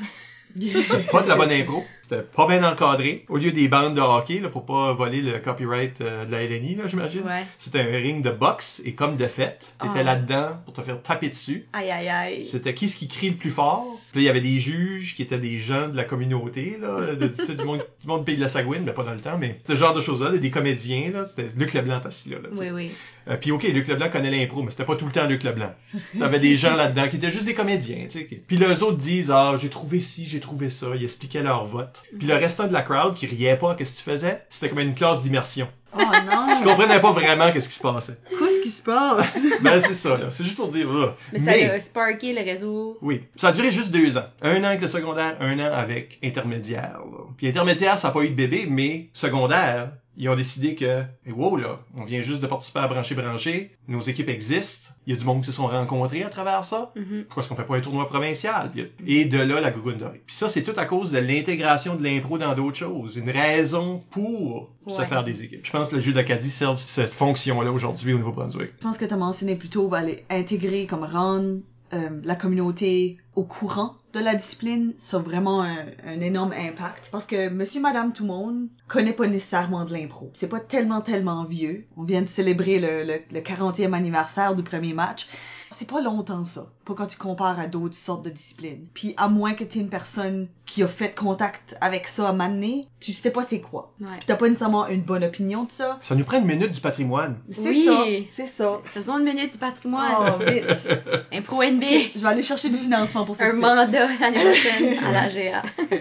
pas de la bonne impro. C'était pas bien encadré. Au lieu des bandes de hockey, là, pour pas voler le copyright euh, de la LNI, là, j'imagine. Ouais. C'était un ring de boxe et comme de fait, t'étais Ah. là-dedans pour te faire taper dessus. Aïe, aïe, aïe. C'était qui ce qui crie le plus fort? Puis là, il y avait des juges qui étaient des gens de la communauté, là, de, du monde, du monde pays de la Sagouine, mais pas dans le temps, mais ce genre de choses-là, des comédiens, là, c'était Luc Leblanc assis là. là. Oui, oui. Euh, puis ok, Luc Leblanc connaît l'impro, mais c'était pas tout le temps Luc Leblanc. T'avais des gens là-dedans qui étaient juste des comédiens, tu sais. qui- Puis les autres disent, ah, j'ai trouvé ci, j'ai trouvé ça, ils expliquaient leur vote. Puis le restant de la crowd qui riait pas, qu'est-ce que tu faisais? C'était comme une classe d'immersion. Oh non! Ils comprenaient pas vraiment qu'est-ce qui se passait. Qu'est-ce qui se passe? Ben c'est ça, là. C'est juste pour dire. Mais ça a sparké le réseau. Oui. Ça a duré juste deux ans. Un an avec le secondaire, un an avec intermédiaire. là. Puis intermédiaire, ça n'a pas eu de bébé, mais secondaire, ils ont décidé que, wow, là, on vient juste de participer à Brancher Brancher, nos équipes existent, il y a du monde qui se sont rencontrés à travers ça. Mhm. Pourquoi est-ce qu'on fait pas un tournoi provincial? Et de là, la gougoune dorée. Puis ça, c'est tout à cause de l'intégration de l'impro dans d'autres choses. Une raison pour se faire des équipes. Je pense que le jeu d'Acadie serve cette fonction-là aujourd'hui au Nouveau-Brunswick. Je pense que tu as mentionné plus tôt, ben, les intégrer, comme rendre euh, la communauté au courant de la discipline, ça a vraiment un, énorme impact. Parce que monsieur, madame, tout le monde connaît pas nécessairement de l'impro. C'est pas tellement, tellement vieux. On vient de célébrer le, le, le 40e anniversaire du premier match. C'est pas longtemps ça, pas quand tu compares à d'autres sortes de disciplines. Puis à moins que t'aies une personne qui a fait contact avec ça à m'amener, tu sais pas c'est quoi. Ouais. Puis t'as pas nécessairement une bonne opinion de ça. Ça nous prend une minute du patrimoine. C'est Oui. ça, c'est ça. Faisons une minute du patrimoine. Oh, vite. Impro NB. Je vais aller chercher du financement pour ça. Un mandat l'année prochaine à la GA.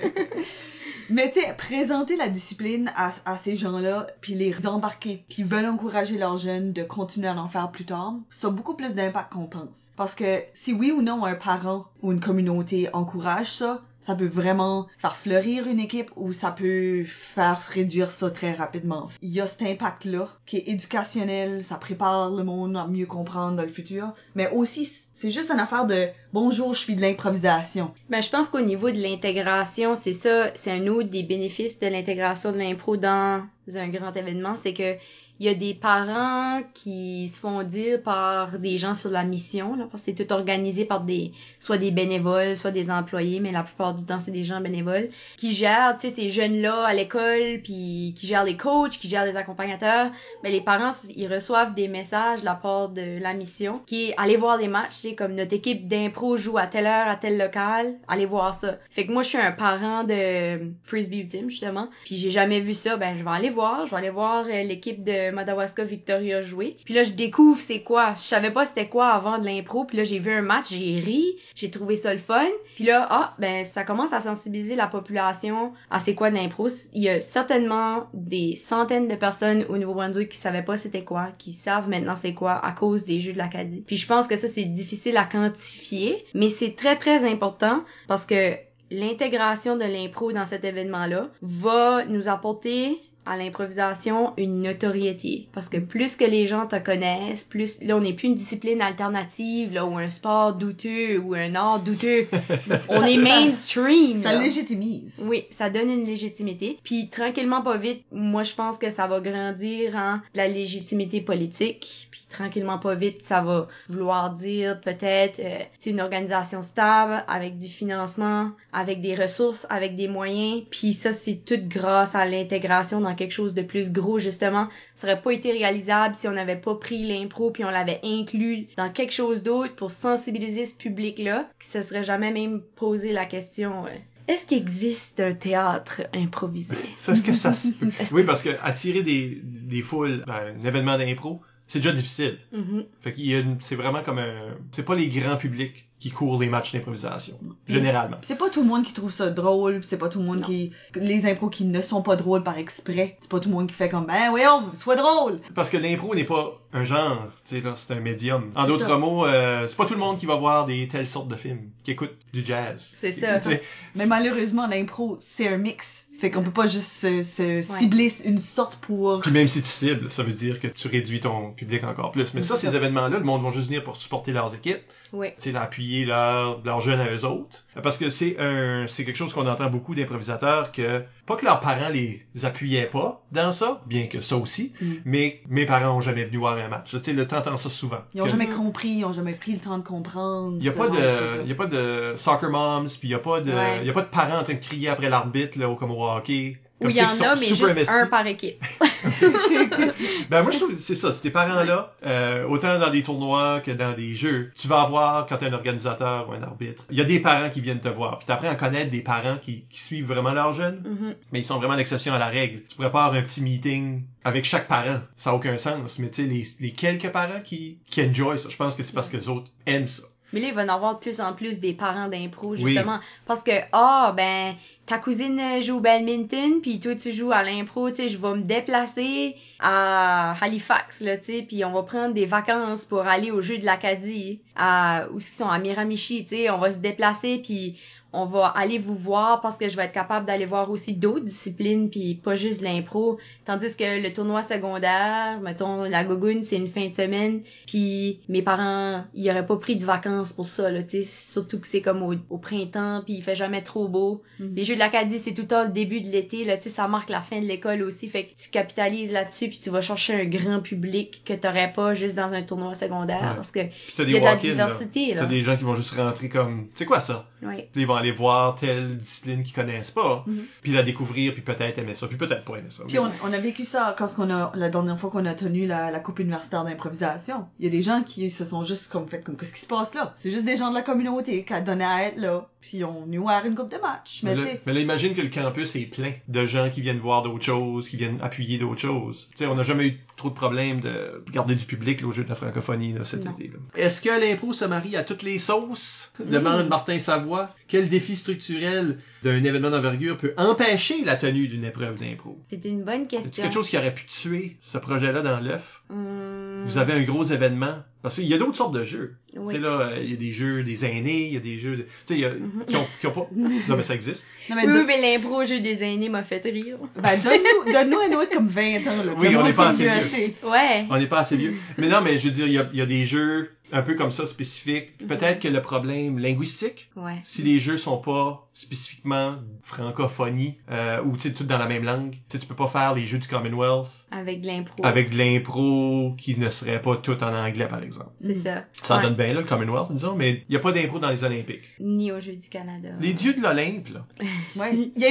Mais tu sais, présenter la discipline à, ces gens-là, puis les embarquer, qui veulent encourager leurs jeunes de continuer à en faire plus tard, ça a beaucoup plus d'impact qu'on pense. Parce que si oui ou non un parent ou une communauté encourage ça, ça peut vraiment faire fleurir une équipe ou ça peut faire se réduire ça très rapidement. Il y a cet impact-là qui est éducationnel, ça prépare le monde à mieux comprendre dans le futur, mais aussi c'est juste une affaire de bonjour, je suis de l'improvisation. Ben, je pense qu'au niveau de l'intégration, c'est ça, c'est un autre des bénéfices de l'intégration de l'impro dans un grand événement, c'est que il y a des parents qui se font dire par des gens sur la mission, là, parce que c'est tout organisé par des, soit des bénévoles, soit des employés, mais la plupart du temps, c'est des gens bénévoles, qui gèrent, tu sais, ces jeunes-là à l'école, puis qui gèrent les coachs, qui gèrent les accompagnateurs. Mais les parents, ils reçoivent des messages de la part de la mission, qui est allez voir les matchs, tu sais, comme notre équipe d'impro joue à telle heure, à tel local, allez voir ça. Fait que moi, je suis un parent de Frisbee Ultime, justement, puis j'ai jamais vu ça, ben je vais aller voir, je vais aller voir euh, l'équipe de Madawaska Victoria jouer. Puis là, je découvre c'est quoi. Je savais pas c'était quoi avant de l'impro, puis là, j'ai vu un match, j'ai ri, j'ai trouvé ça le fun. Puis là, ah, ben ça commence à sensibiliser la population à c'est quoi de l'impro. Il y a certainement des centaines de personnes au Nouveau-Brunswick qui savaient pas c'était quoi, qui savent maintenant c'est quoi à cause des jeux de l'Acadie. Puis je pense que ça, c'est difficile à quantifier, mais c'est très, très important parce que l'intégration de l'impro dans cet événement-là va nous apporter à l'improvisation une notoriété parce que plus que les gens te connaissent plus là on n'est plus une discipline alternative là ou un sport douteux ou un art douteux on est mainstream Ça là. légitimise. Oui, ça donne une légitimité. Puis tranquillement, pas vite, moi je pense que ça va grandir en de la légitimité politique. Tranquillement, pas vite, ça va vouloir dire peut-être euh, c'est une organisation stable avec du financement, avec des ressources, avec des moyens. Puis ça, c'est tout grâce à l'intégration dans quelque chose de plus gros justement. Ça aurait pas été réalisable si on n'avait pas pris l'impro puis on l'avait inclus dans quelque chose d'autre pour sensibiliser ce public-là, qui se serait jamais même posé la question. euh, est-ce qu'il existe un théâtre improvisé? C'est ce que ça se peut? Oui, parce que attirer des, des foules à un événement d'impro, c'est déjà difficile. Mhm. Fait qu'il y a une- c'est vraiment comme un, c'est pas les grands publics qui courent les matchs d'improvisation. Généralement. C'est pas tout le monde qui trouve ça drôle, c'est pas tout le monde Non. qui... Les impros qui ne sont pas drôles par exprès, c'est pas tout le monde qui fait comme, ben voyons, sois drôle! Parce que l'impro n'est pas un genre, tu sais, là, c'est un médium. En d'autres mots, euh, c'est pas tout le monde qui va voir des telles sortes de films, qui écoute du jazz. C'est ça. Tu sais, Mais malheureusement, l'impro, c'est un mix. Fait qu'on peut pas juste se, se cibler une sorte pour... Puis même si tu cibles, ça veut dire que tu réduis ton public encore plus. Mais ça, C'est ces ça. événements-là, le monde va juste venir pour supporter leurs équipes, Ouais. tu sais, là, appuyer leur, leurs jeunes à eux autres. Parce que c'est un, c'est quelque chose qu'on entend beaucoup d'improvisateurs que, pas que leurs parents les appuyaient pas dans ça, bien que ça aussi, Mm. mais mes parents ont jamais venu voir un match. Tu sais, le temps entend ça souvent. Ils ont Que- jamais compris, ils ont jamais pris le temps de comprendre. Il y a pas de, il y a pas de soccer moms, puis il y a pas de, Ouais. il y a pas de parents en train de crier après l'arbitre là, ou comme au hockey. Où il y en tu a, mais juste investis. un par équipe. Ben moi je trouve c'est ça, ces parents-là, euh, autant dans des tournois que dans des jeux, tu vas avoir quand t'es un organisateur ou un arbitre, il y a des parents qui viennent te voir, puis t'apprends à connaître des parents qui, qui suivent vraiment leurs jeunes, Mhm. mais ils sont vraiment l'exception à la règle. Tu avoir un petit meeting avec chaque parent, ça a aucun sens, mais tu sais les, les quelques parents qui qui enjoy ça, je pense que c'est parce que les autres aiment ça. Mais là, il va y en avoir de plus en plus des parents d'impro, Oui. justement. Parce que, ah, ben, ta cousine joue au badminton, puis toi, tu joues à l'impro, tu sais, je vais me déplacer à Halifax, là, tu sais, puis on va prendre des vacances pour aller au jeu de l'Acadie, à, où ils sont, à Miramichi, tu sais, on va se déplacer, puis on va aller vous voir parce que je vais être capable d'aller voir aussi d'autres disciplines puis pas juste l'impro tandis que le tournoi secondaire mettons la gogoune c'est une fin de semaine puis mes parents ils auraient pas pris de vacances pour ça là tu sais surtout que c'est comme au, au printemps puis il fait jamais trop beau Mhm. les jeux de l'Acadie c'est tout le temps le début de l'été là tu sais ça marque la fin de l'école aussi fait que tu capitalises là-dessus puis tu vas chercher un grand public que t'aurais pas juste dans un tournoi secondaire Ouais. parce que Puis t'as il des y a de la walk-ins, là. diversité T'as des gens qui vont juste rentrer comme, c'est quoi ça? Ouais. Puis ils vont aller voir telle discipline qu'ils connaissent pas, Mhm. puis la découvrir, puis peut-être aimer ça, puis peut-être pas aimer ça. Puis on, on a vécu ça quand on a la dernière fois qu'on a tenu la, la coupe universitaire d'improvisation. Il y a des gens qui se sont juste comme fait comme qu'est-ce qui se passe là? C'est juste des gens de la communauté qui donné à être là, puis on est voir une coupe de match. Mais, Mais, là, sais, mais là, imagine que le campus est plein de gens qui viennent voir d'autres choses, qui viennent appuyer d'autres choses. Tu sais, on n'a jamais eu trop de problèmes de garder du public là, au jeu de la francophonie là, cet Non. été. Est-ce que l'impôt se marie à toutes les sauces? Demande Mm. Martin Savoie. Quel défi structurel d'un événement d'envergure peut empêcher la tenue d'une épreuve d'impro? C'est une bonne C'est question quelque chose qui aurait pu tuer ce projet-là dans l'œuf? Hum, Vous avez un gros événement? Parce qu'il y a d'autres sortes de jeux. Oui. Tu sais, là, euh, il y a des jeux des aînés, il y a des jeux de... Tu sais, il y a... Mhm. qui, ont, qui ont pas... Non, mais ça existe. non, mais Oui, don- oui, mais l'impro au jeu des aînés m'a fait rire. ben, donne-nous donne-nous un autre comme 20 ans là. Oui, on monde est pas assez vieux. Ouais. On n'est pas assez vieux. Mais non, mais je veux dire, il y a, il y a des jeux un peu comme ça spécifiques. Mhm. Peut-être que le problème linguistique, Ouais. si les jeux sont pas spécifiquement francophonie euh, ou tu sais tout dans la même langue, tu sais tu peux pas faire les jeux du Commonwealth Avec de l'impro. avec de l'impro qui ne serait pas tout en anglais par exemple. C'est ça. Ça en Ouais. donne bien là le Commonwealth disons, mais il y a pas d'impro dans les Olympiques. Ni au jeu du Canada. Les dieux de l'Olympe là, Ouais. Ils, il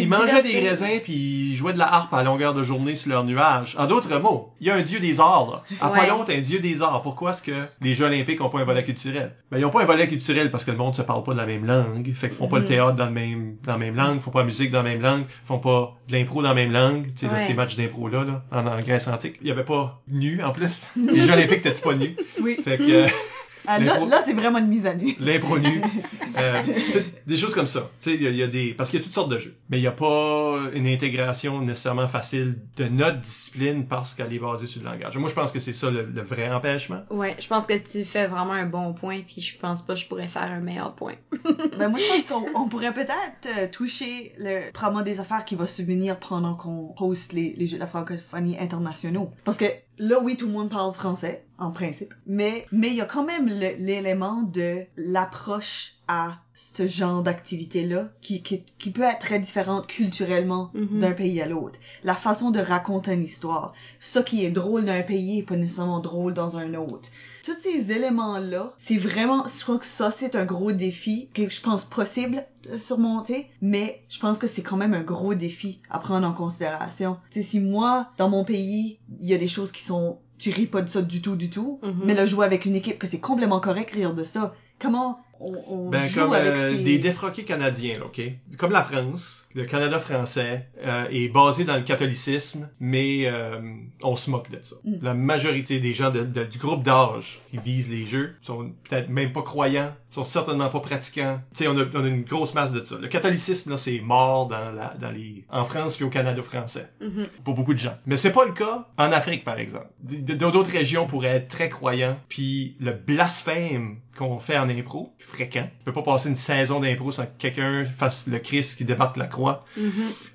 ils se mangeaient des raisins puis ils jouaient de la harpe à longueur de journée sur leur nuage. En d'autres mots, il y a un dieu des arts là. Apollon est un dieu des arts. Pourquoi est-ce que les Jeux Olympiques ont pas un volet culturel? Ben ils ont pas un volet culturel parce que le monde se parle pas de la même langue. Fait qu'ils font pas le Mhm. théâtre dans le même dans la même langue, font pas la musique dans la même langue, font pas de l'impro dans la même langue. Tu sais Ouais. ces matchs d'impro là, là en, en Grèce antique, il y avait pas nu en plus. Les Jeux Olympiques t'étais pas nu? Oui. Fait que euh, Ah, là, là c'est vraiment une mise à nu. L'impro nu. Euh, des choses comme ça. Tu sais, il y, a- il y a des, parce qu'il y a toutes sortes de jeux. Mais il n'y a pas une intégration nécessairement facile de notre discipline parce qu'elle est basée sur le langage. Moi, je pense que c'est ça le, le vrai empêchement. Ouais, je pense que tu fais vraiment un bon point, puis je pense pas que je pourrais faire un meilleur point. Ben, moi, je pense qu'on on pourrait peut-être euh, toucher le probablement des affaires qui vont se venir pendant qu'on host les, les Jeux de la francophonie internationaux. Parce que là, oui, tout le monde parle français, en principe. Mais mais il y a quand même l'élément de l'approche à ce genre d'activité-là qui, qui, qui peut être très différente culturellement Mhm. d'un pays à l'autre. La façon de raconter une histoire. Ce qui est drôle d'un pays est pas nécessairement drôle dans un autre tous ces éléments-là, c'est vraiment, je crois que ça, c'est un gros défi que je pense possible de surmonter, mais je pense que c'est quand même un gros défi à prendre en considération. Tu sais, si moi, dans mon pays, il y a des choses qui sont, tu ris pas de ça du tout, du tout, Mhm. mais là, jouer avec une équipe que c'est complètement correct rire de ça, comment on, on Ben, joue comme avec euh, ces... des défroqués canadiens, là, OK? Comme la France, le Canada français euh, est basé dans le catholicisme, mais euh, on se moque de ça. Mm. La majorité des gens de- de- du groupe d'âge qui visent les jeux sont peut-être même pas croyants, sont certainement pas pratiquants. Tu sais, on a, on a une grosse masse de ça. Le catholicisme, là, c'est mort dans, la, dans les, en France puis au Canada français Mhm. pour beaucoup de gens. Mais c'est pas le cas en Afrique, par exemple. D'autres régions pourraient être très croyants, puis le blasphème qu'on fait en impro, fréquent. Tu peux pas passer une saison d'impro sans que quelqu'un fasse le Christ qui débarque la croix. Mhm.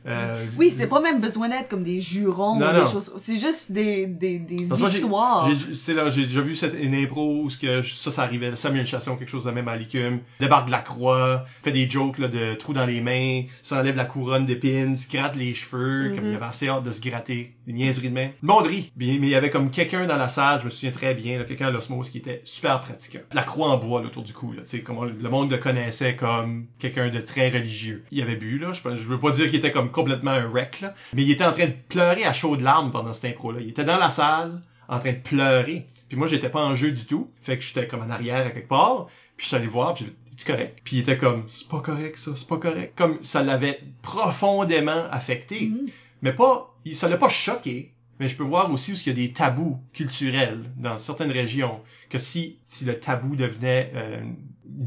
Euh, Oui, c'est pas même besoin d'être comme des jurons Non, ou non. des choses. C'est juste des, des, des histoires. j'ai- C'est là, j'ai déjà vu cette, une impro où ce que, ça, ça arrivait. Samuel Chasson, quelque chose de même à l'ICUM, débarque de la croix, fait des jokes là, de trous dans les mains, s'enlève la couronne d'épines, se gratte les cheveux, Mhm. comme il avait assez hâte de se gratter, des niaiseries de même. Le mais il y avait comme quelqu'un dans la salle, je me souviens très bien, quelqu'un à l'osmose qui était super pratiquant. La croix en bois là, autour du cou, là, tu sais, comment le monde le connaissait comme quelqu'un de très religieux. Il avait bu, là, je, je veux pas dire qu'il était comme complètement un wreck, mais il était en train de pleurer à chaudes larmes pendant cette impro-là. Il était dans la salle, en train de pleurer. Puis moi, j'étais pas en jeu du tout. Fait que j'étais comme en arrière à quelque part. Puis je suis allé voir, puis c'est correct. Puis il était comme, c'est pas correct ça, c'est pas correct. Comme ça l'avait profondément affecté. Mhm. Mais pas, ça l'a pas choqué. Mais je peux voir aussi où il y a des tabous culturels dans certaines régions. Que si, si le tabou devenait euh,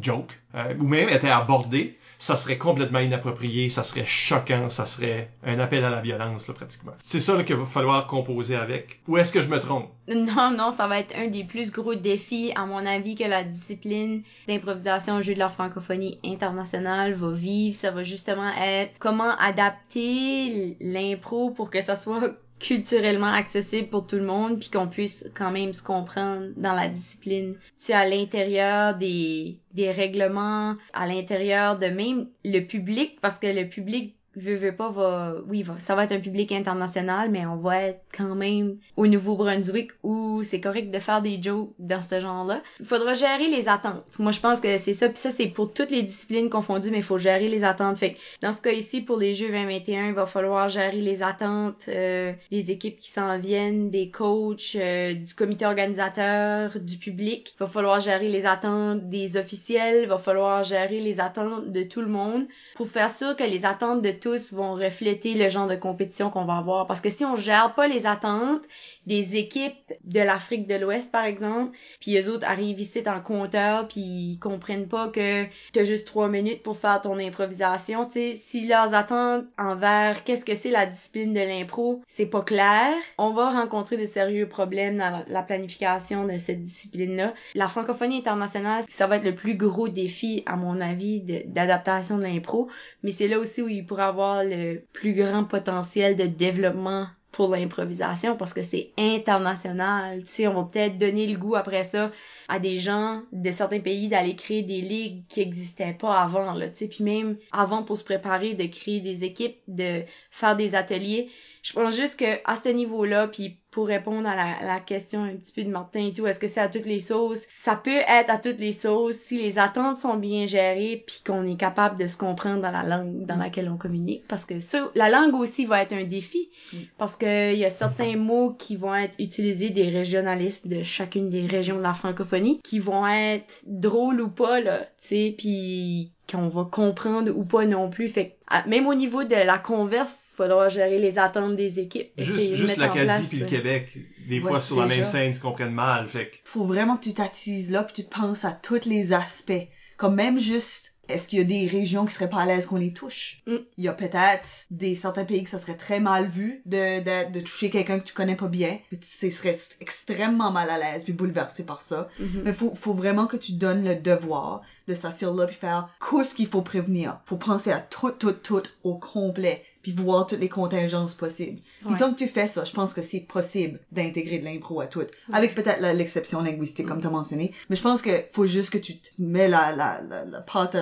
joke, euh, ou même était abordé, ça serait complètement inapproprié, ça serait choquant, ça serait un appel à la violence, là, pratiquement. C'est ça qu'il va falloir composer avec. Ou est-ce que je me trompe? Non, non, ça va être un des plus gros défis, à mon avis, que la discipline d'improvisation au jeu de la francophonie internationale va vivre. Ça va justement être comment adapter l'impro pour que ça soit culturellement accessible pour tout le monde puis qu'on puisse quand même se comprendre dans la discipline. Tu à l'intérieur des, des règlements, à l'intérieur de même le public parce que le public veut, veut pas va, oui, va, ça va être un public international, mais on va être quand même au Nouveau-Brunswick où c'est correct de faire des jokes dans ce genre-là. Il faudra gérer les attentes. Moi, je pense que c'est ça, puis ça, c'est pour toutes les disciplines confondues, mais il faut gérer les attentes. Fait que dans ce cas ici, pour les Jeux 2021, il va falloir gérer les attentes euh, des équipes qui s'en viennent, des coachs, euh, du comité organisateur, du public. Il va falloir gérer les attentes des officiels, il va falloir gérer les attentes de tout le monde pour faire sûr que les attentes de tous vont refléter le genre de compétition qu'on va avoir. Parce que si on gère pas les attentes des équipes de l'Afrique de l'Ouest, par exemple, puis eux autres arrivent ici en compteur, puis ils comprennent pas que t'as juste trois minutes pour faire ton improvisation, tu sais, si leurs attentes envers qu'est-ce que c'est la discipline de l'impro, c'est pas clair, on va rencontrer des sérieux problèmes dans la planification de cette discipline-là. La francophonie internationale, ça va être le plus gros défi, à mon avis, de- d'adaptation de l'impro, mais c'est là aussi où il pourrait avoir le plus grand potentiel de développement pour l'improvisation parce que c'est international. Tu sais, on va peut-être donner le goût après ça à des gens de certains pays d'aller créer des ligues qui existaient pas avant, là, tu sais, puis même avant pour se préparer de créer des équipes, de faire des ateliers. Je pense juste que à ce niveau-là, puis pour répondre à la, la question un petit peu de Martin et tout, est-ce que c'est à toutes les sauces? Ça peut être à toutes les sauces si les attentes sont bien gérées puis qu'on est capable de se comprendre dans la langue dans laquelle on communique. Parce que ça, la langue aussi va être un défi. Parce que il y a certains mots qui vont être utilisés des régionalistes de chacune des régions de la francophonie qui vont être drôles ou pas, là, tu sais, puis qu'on va comprendre ou pas non plus. Fait que, même au niveau de la converse, il faudra gérer les attentes des équipes. Juste, juste mettre en l'Acadie place, puis le euh, Québec, des Ouais, fois sur la même scène, se comprennent mal. Fait que Faut vraiment que tu t'attises là puis tu penses à tous les aspects. Comme même juste, est-ce qu'il y a des régions qui seraient pas à l'aise qu'on les touche? Mm. Il y a peut-être des certains pays que ça serait très mal vu de, de, de toucher quelqu'un que tu connais pas bien. Puis tu serais extrêmement mal à l'aise puis bouleversé par ça. mhm. Mais faut, faut vraiment que tu donnes le devoir de s'asseoir là puis faire qu'est-ce qu'il faut prévenir? Faut penser à tout, tout, tout au complet puis voir toutes les contingences possibles. Ouais. tant que tu fais ça, je pense que c'est possible d'intégrer de l'impro à tout. Avec peut-être l'exception linguistique comme tu as mentionné. Mais je pense que faut juste que tu te mets la, la, la, la pâte,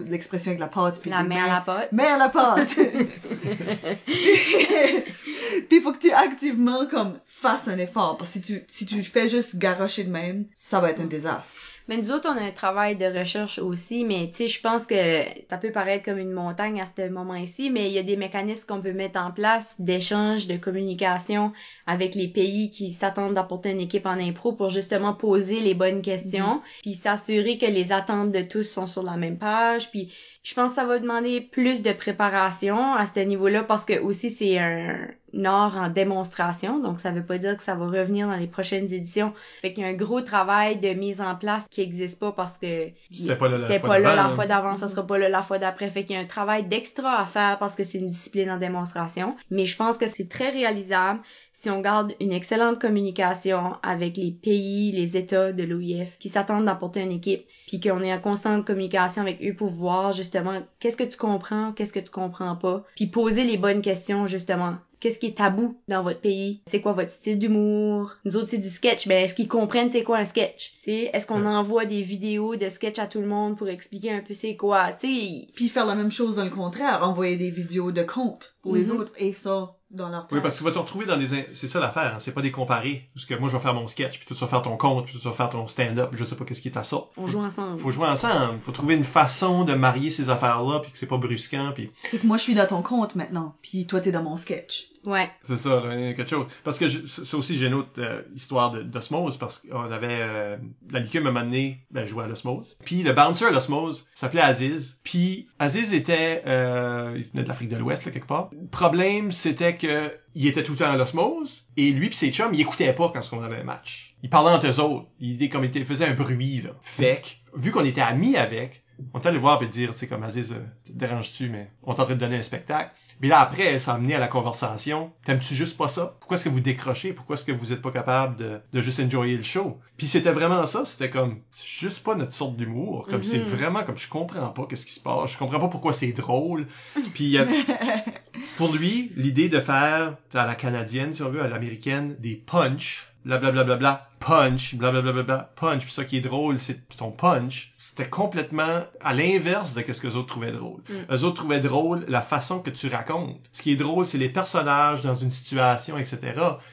l'expression avec la pâte. puis La main à la pote. Mets à la pâte. Puis il faut que tu activement comme fasses un effort parce que si tu si tu fais juste garocher de même, ça va être un désastre. Mais nous autres, on a un travail de recherche aussi, mais tu sais, je pense que ça peut paraître comme une montagne à ce moment-ci, mais il y a des mécanismes qu'on peut mettre en place d'échange, de communication avec les pays qui s'attendent d'apporter une équipe en impro pour justement poser les bonnes questions, puis s'assurer que les attentes de tous sont sur la même page, puis je pense que ça va demander plus de préparation à ce niveau-là parce que aussi c'est un art en démonstration, donc ça veut pas dire que ça va revenir dans les prochaines éditions. Fait qu'il y a un gros travail de mise en place qui existe pas parce que C'était pas là la c'était fois pas là d'avant, la là. fois d'avant, ça sera pas là la fois d'après. Fait qu'il y a un travail d'extra à faire parce que c'est une discipline en démonstration. Mais je pense que c'est très réalisable si on garde une excellente communication avec les pays, les États de l'OIF qui s'attendent d'apporter une équipe, puis qu'on est en constante communication avec eux pour voir justement qu'est-ce que tu comprends, qu'est-ce que tu comprends pas, puis poser les bonnes questions justement. Qu'est-ce qui est tabou dans votre pays? C'est quoi votre style d'humour? Nous autres, c'est du sketch. Ben, est-ce qu'ils comprennent c'est quoi un sketch? Est-ce qu'on envoie des vidéos de sketch à tout le monde pour expliquer un peu c'est quoi? Tu sais, Puis faire la même chose dans le contraire, envoyer des vidéos de contes pour les Mhm. autres et ça dans leur Oui, parce que tu vas te retrouver dans des... in- C'est ça l'affaire, hein, c'est pas des comparés. Parce que moi, je vais faire mon sketch, puis toi, tu vas faire ton compte, puis toi, tu vas faire ton stand-up, je sais pas qu'est-ce qui est à ça. on joue ensemble. Faut jouer ensemble. Faut trouver une façon de marier ces affaires-là, puis que c'est pas brusquant, puis Et que moi je suis dans ton compte maintenant, puis toi t'es dans mon sketch. Ouais. c'est ça, il y a quelque chose. Parce que ça aussi, j'ai une autre euh, histoire d'osmose, parce qu'on avait... Euh, la amené, ben, jouer à l'osmose. Puis le bouncer à l'osmose s'appelait Aziz. Puis Aziz était... Euh, il venait de l'Afrique de l'Ouest, quelque part. Le problème, c'était que il était tout le temps à l'osmose, et lui pis ses chums, ils écoutaient pas quand on avait un match. Ils parlaient entre eux autres. Ils, comme, ils faisaient un bruit, là. Fait que, vu qu'on était amis avec, on est allé voir et dire, c'est comme Aziz, euh, te déranges-tu, mais on t'en train de donner un spectacle. Puis là, après, ça a amené à la conversation. T'aimes-tu juste pas ça? Pourquoi est-ce que vous décrochez? Pourquoi est-ce que vous êtes pas capable de, de juste enjoyer le show? Puis c'était vraiment ça. C'était comme, c'est juste pas notre sorte d'humour. Comme, Mhm. c'est vraiment comme, je comprends pas qu'est-ce qui se passe. Je comprends pas pourquoi c'est drôle. Puis il y a- pour lui, l'idée de faire à la canadienne, si on veut, à l'américaine, des punch, blablabla, bla, bla, bla, punch, blablabla, bla, bla, punch. Puis ça qui est drôle, c'est ton punch. C'était complètement à l'inverse de ce que les autres trouvaient drôle. Mm. Eux autres trouvaient drôle la façon que tu racontes. Ce qui est drôle, c'est les personnages dans une situation, etc.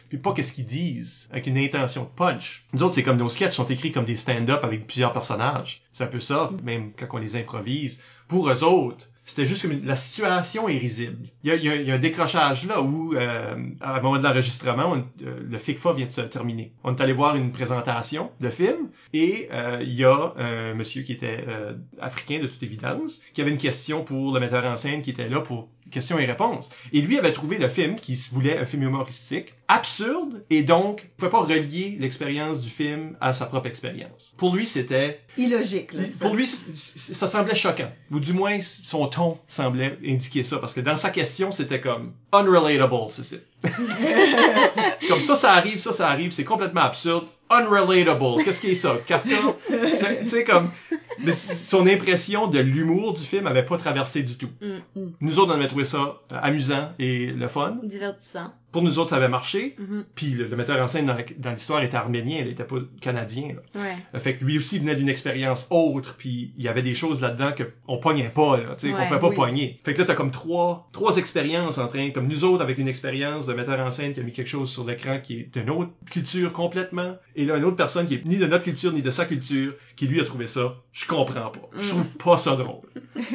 Puis pas qu'est-ce qu'ils disent, avec une intention de punch. Nous autres, c'est comme nos sketchs sont écrits comme des stand-up avec plusieurs personnages. C'est un peu ça, même quand on les improvise. Pour eux autres, c'était juste une- la situation est risible. Il y a, il y a- il y a un décrochage là où, euh, à un moment de l'enregistrement, euh, le FICFA vient de se terminer. On est allé voir une présentation de film et euh, il y a un monsieur qui était euh, africain de toute évidence, qui avait une question pour le metteur en scène qui était là pour questions et réponses. Et lui avait trouvé le film qui se voulait un film humoristique, absurde, et donc pouvait pas relier l'expérience du film à sa propre expérience. Pour lui, c'était Illogique, là. pour lui, ça semblait choquant. Ou du moins, son ton semblait indiquer ça. Parce que dans sa question, c'était comme unrelatable, c'est ça. comme ça, ça arrive, ça, ça arrive. C'est complètement absurde. Unrelatable. Qu'est-ce qui est ça? Kafka? tu sais, comme... mais son impression de l'humour du film avait pas traversé du tout. Mm. Nous autres, on avait trouvé ça euh, amusant et le fun. Divertissant. Pour nous autres, ça avait marché. Mhm. Puis le, le metteur en scène dans la- dans l'histoire était arménien, il était pas canadien. là. Ouais. Euh, Fait que lui aussi venait d'une expérience autre, puis il y avait des choses là-dedans que on pognait pas, là, tu sais, qu'on Ouais, pouvait pas oui. pogner. Fait que là, t'as comme trois, trois expériences en train, comme nous autres avec une expérience de metteur en scène qui a mis quelque chose sur l'écran qui est d'une autre culture complètement, et là, une autre personne qui est ni de notre culture ni de sa culture, qui lui a trouvé ça, je comprends pas. Je Mm. trouve pas ça drôle.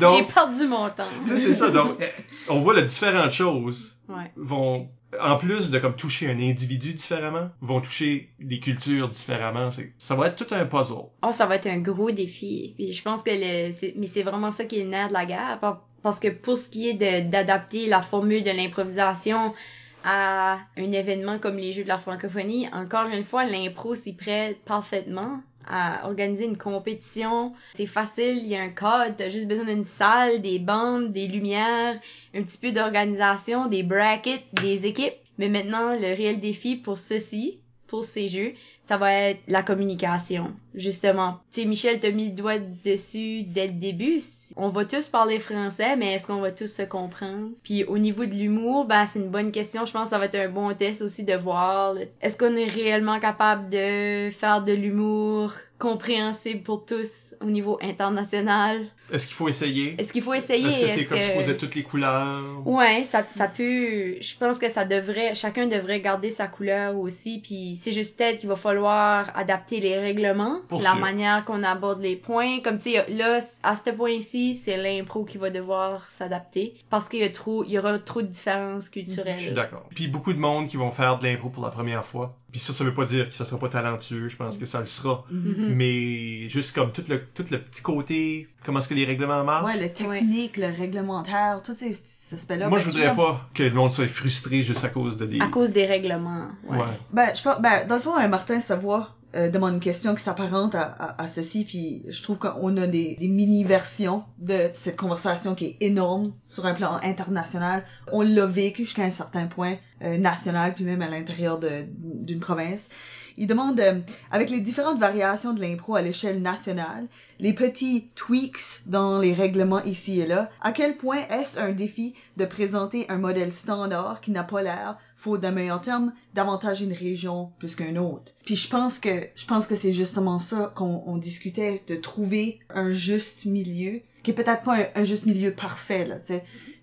J'ai perdu mon temps. tu sais, c'est ça. Donc, on voit les différentes choses Ouais. vont en plus de comme toucher un individu différemment, vont toucher des cultures différemment. C'est- Ça va être tout un puzzle. Oh, ça va être un gros défi. Puis je pense que le, c'est- mais c'est vraiment ça qui est le nerf de la guerre. par- Parce que pour ce qui est d'adapter la formule de l'improvisation à un événement comme les Jeux de la francophonie, encore une fois, l'impro s'y prête parfaitement à organiser une compétition. C'est facile, il y a un cadre, t'as juste besoin d'une salle, des bandes, des lumières, un petit peu d'organisation, des brackets, des équipes. Mais maintenant, le réel défi pour ceci, pour ces jeux, ça va être la communication, justement. Tu sais, Michel t'a mis le doigt dessus dès le début. On va tous parler français, mais est-ce qu'on va tous se comprendre? Puis au niveau de l'humour, ben c'est une bonne question. Je pense que ça va être un bon test aussi de voir. Est-ce qu'on est réellement capable de faire de l'humour compréhensible pour tous au niveau international. Est-ce qu'il faut essayer? Est-ce qu'il faut essayer? Est-ce que c'est Est-ce comme que- supposé toutes les couleurs? Ouais, ça, ça peut. Je pense que ça devrait. Chacun devrait garder sa couleur aussi. Puis c'est juste peut-être qu'il va falloir adapter les règlements, Pour la sûr. manière qu'on aborde les points. Comme tu sais, là, à ce point-ci, c'est l'impro qui va devoir s'adapter parce qu'il y a trop, il y aura trop de différences culturelles. Je suis d'accord. Puis beaucoup de monde qui vont faire de l'impro pour la première fois. Puis ça, ça veut pas dire que ça sera pas talentueux. Je pense que ça le sera. Mhm. Mais juste comme tout le, tout le petit côté, comment est-ce que les règlements marchent. Ouais, le technique, le réglementaire, tous ces, ces aspects-là. Moi, Ben, je voudrais pas que le monde soit frustré juste à cause de des... À cause des règlements. Ouais. Ouais. Ben, je pense, ben, dans le fond, Martin Savoie euh, demande une question qui s'apparente à, à, à ceci, puis je trouve qu'on a des, mini-versions de cette conversation qui est énorme sur un plan international. On l'a vécu jusqu'à un certain point euh, national, puis même à l'intérieur d'une province. Il demande, euh, avec les différentes variations de l'impro à l'échelle nationale, les petits tweaks dans les règlements ici et là, à quel point est-ce un défi de présenter un modèle standard qui n'a pas l'air, faute d'un meilleur terme, davantage une région plus qu'une autre? Puis je pense que je pense que c'est justement ça qu'on on discutait de trouver un juste milieu qui est peut-être pas un, juste milieu parfait là,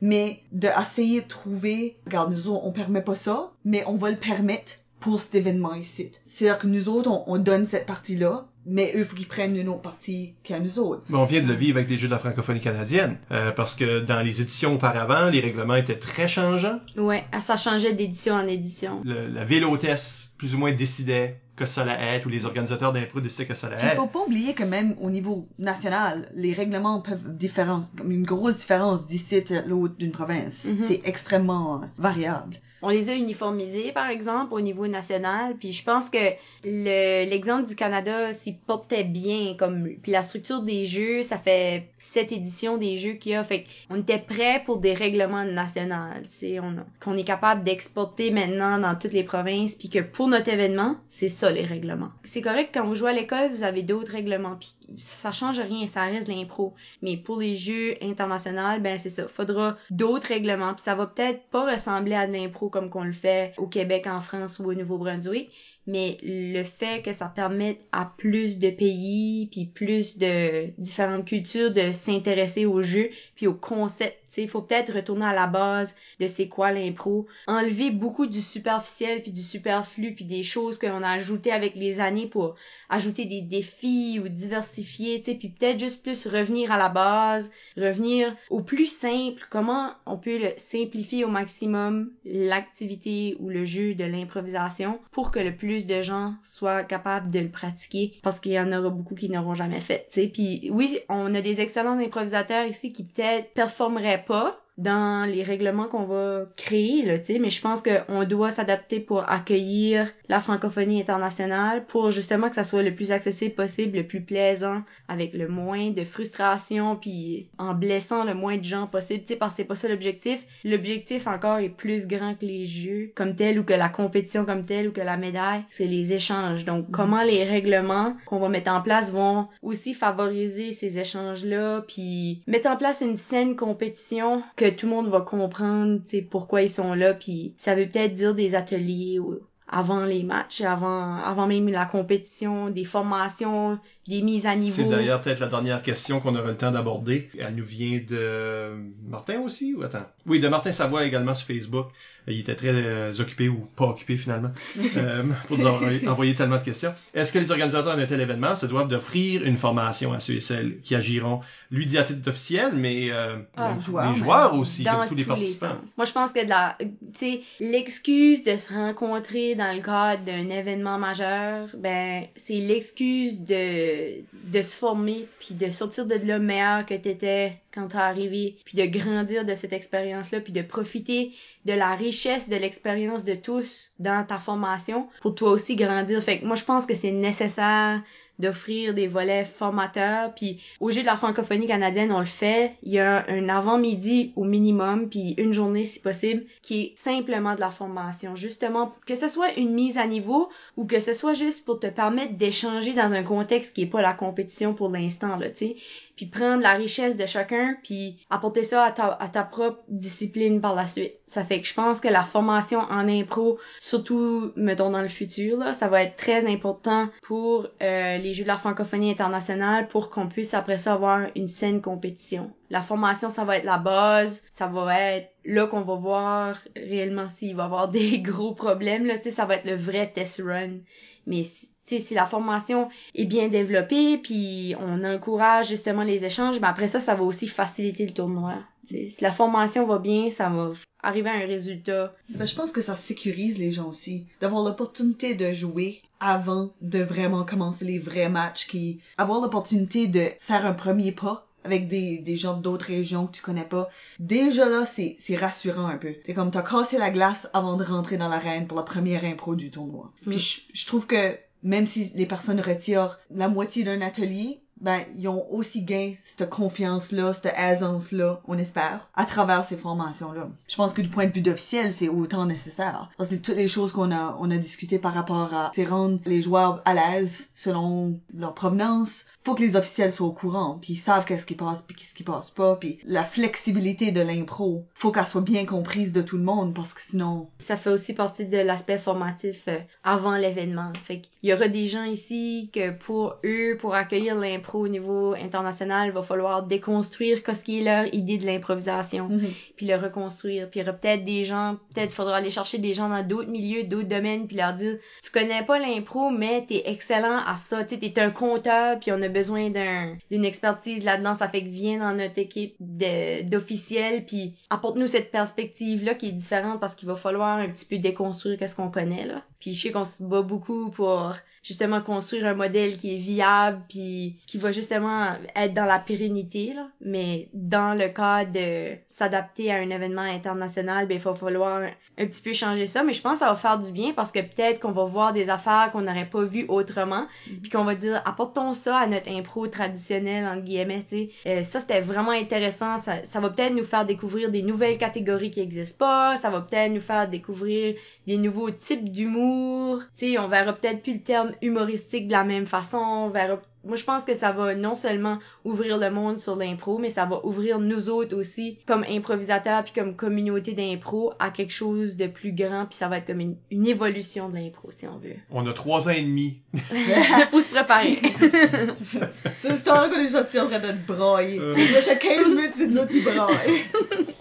mais de essayer de trouver, regarde nous autres on permet pas ça, mais on va le permettre pour cet événement ici. C'est-à-dire que nous autres on, on donne cette partie là, mais eux faut qu'ils prennent une autre partie qu'à nous autres. Mais on vient de le vivre avec des jeux de la francophonie canadienne. euh, parce que dans les éditions auparavant, les règlements étaient très changeants. Ouais, ça changeait d'édition en édition. Le- la ville hôtesse, plus ou moins, décidait que ça allait être, ou les organisateurs d'impro décidaient que ça allait être. faut pas oublier que même au niveau national, les règlements peuvent différents, comme une grosse différence d'ici à l'autre d'une province. Mhm. C'est extrêmement variable. On les a uniformisés, par exemple, au niveau national. Puis je pense que le- l'exemple du Canada s'y portait bien. comme Puis la structure des jeux, ça fait sept éditions des jeux qu'il y a. Fait qu'on était prêt pour des règlements nationaux. tu sais, On, qu'on est capable d'exporter maintenant dans toutes les provinces. Puis que pour notre événement, c'est ça les règlements. C'est correct, quand vous jouez à l'école, vous avez d'autres règlements. Puis ça change rien, ça reste l'impro. Mais pour les jeux internationaux, ben c'est ça. Faudra d'autres règlements. Puis ça va peut-être pas ressembler à de l'impro comme qu'on le fait au Québec, en France ou au Nouveau-Brunswick. Mais le fait que ça permette à plus de pays puis plus de différentes cultures de s'intéresser au jeu puis au concept, il faut peut-être retourner à la base de c'est quoi l'impro, enlever beaucoup du superficiel puis du superflu puis des choses qu'on a ajoutées avec les années pour ajouter des défis ou diversifier, tu sais, puis peut-être juste plus revenir à la base, revenir au plus simple, comment on peut simplifier au maximum l'activité ou le jeu de l'improvisation pour que le plus de gens soient capables de le pratiquer parce qu'il y en aura beaucoup qui n'auront jamais fait, tu sais. Puis oui, on a des excellents improvisateurs ici qui performeraient pas dans les règlements qu'on va créer, là, tu sais, mais je pense qu'on doit s'adapter pour accueillir la francophonie internationale pour justement que ça soit le plus accessible possible, le plus plaisant, avec le moins de frustration, puis en blessant le moins de gens possible, tu sais, parce que c'est pas ça l'objectif. L'objectif encore est plus grand que les jeux comme tel ou que la compétition comme telle ou que la médaille, c'est les échanges. Donc, comment les règlements qu'on va mettre en place vont aussi favoriser ces échanges-là, puis mettre en place une saine compétition que tout le monde va comprendre, pourquoi ils sont là, puis ça veut peut-être dire des ateliers avant les matchs, avant, avant même la compétition, des formations, des mises à niveau. C'est d'ailleurs peut-être la dernière question qu'on aura le temps d'aborder. Elle nous vient de Martin aussi ou attends Oui, de Martin Savoie également sur Facebook. Il était très euh, occupé ou pas occupé finalement euh, pour nous envoyé tellement de questions. Est-ce que les organisateurs d'un tel événement se doivent d'offrir une formation à ceux et celles qui agiront? Lui dit à titre officiel, mais euh, Ah, les joueurs, aussi, comme tous les participants. sens. Moi, je pense que de la, tu sais, l'excuse de se rencontrer dans le cadre d'un événement majeur, ben, c'est l'excuse de, de se former puis de sortir de là meilleur que t'étais quand t'es arrivé puis de grandir de cette expérience-là puis de profiter de la richesse de l'expérience de tous dans ta formation pour toi aussi grandir. Fait que moi, je pense que c'est nécessaire d'offrir des volets formateurs puis au jeu de la francophonie canadienne on le fait. Il y a un avant-midi au minimum puis une journée si possible qui est simplement de la formation. Justement que ce soit une mise à niveau ou que ce soit juste pour te permettre d'échanger dans un contexte qui est pas la compétition pour l'instant là tu sais puis prendre la richesse de chacun, puis apporter ça à ta, à ta propre discipline par la suite. Ça fait que je pense que la formation en impro, surtout, mettons, dans le futur, là, ça va être très important pour euh, les Jeux de la francophonie internationale pour qu'on puisse après ça avoir une saine compétition. La formation, ça va être la base, ça va être là qu'on va voir réellement s'il va y avoir des gros problèmes, là, tu sais, ça va être le vrai test run. Mais si, si la formation est bien développée, puis on encourage justement les échanges, ben après ça, ça va aussi faciliter le tournoi. T'sais, si la formation va bien, ça va arriver à un résultat. Ben, je pense que ça sécurise les gens aussi. D'avoir l'opportunité de jouer avant de vraiment commencer les vrais matchs qui, avoir l'opportunité de faire un premier pas avec des, des gens d'autres régions que tu connais pas. Déjà là, c'est, c'est rassurant un peu. C'est comme t'as cassé la glace avant de rentrer dans l'arène pour la première impro du tournoi. Puis je, je trouve que même si les personnes retirent la moitié d'un atelier, ben, ils ont aussi gain cette confiance-là, cette aisance-là, on espère, à travers ces formations-là. Je pense que du point de vue d'officiel, c'est autant nécessaire. Parce que toutes les choses qu'on a, on a discuté par rapport à, c'est rendre les joueurs à l'aise selon leur provenance, faut que les officiels soient au courant, puis ils savent qu'est-ce qui passe, puis qu'est-ce qui passe pas, puis la flexibilité de l'impro, faut qu'elle soit bien comprise de tout le monde, parce que sinon... Ça fait aussi partie de l'aspect formatif euh, avant l'événement. Fait qu'il y aura des gens ici que pour eux, pour accueillir l'impro au niveau international, il va falloir déconstruire ce qui est leur idée de l'improvisation, Mhm. puis le reconstruire. Puis il y aura peut-être des gens, peut-être faudra aller chercher des gens dans d'autres milieux, d'autres domaines, puis leur dire, tu connais pas l'impro, mais t'es excellent à ça, tu t'es un compteur, puis on a besoin d'un d'une expertise là-dedans, ça fait que viens dans notre équipe d'officiels, puis apporte-nous cette perspective-là qui est différente parce qu'il va falloir un petit peu déconstruire qu'est-ce qu'on connaît, là. Puis je sais qu'on se bat beaucoup pour justement construire un modèle qui est viable puis qui va justement être dans la pérennité là. Mais dans le cas de s'adapter à un événement international ben il va falloir un petit peu changer ça. Mais je pense que ça va faire du bien parce que peut-être qu'on va voir des affaires qu'on n'aurait pas vues autrement puis qu'on va dire apportons ça à notre impro traditionnel entre guillemets tu sais. Euh, ça c'était vraiment intéressant. Ça, ça va peut-être nous faire découvrir des nouvelles catégories qui existent pas. Ça va peut-être nous faire découvrir des nouveaux types d'humour tu sais on verra peut-être plus le terme humoristique de la même façon on verra moi je pense que ça va non seulement ouvrir le monde sur l'impro mais ça va ouvrir nous autres aussi comme improvisateurs puis comme communauté d'impro à quelque chose de plus grand puis ça va être comme une, une évolution de l'impro si on veut On a trois ans et demi. pour se préparer C'est une histoire que les gens sont en train de te brailler. Euh. Là, chaque 15 minutes, c'est nous qui braillent.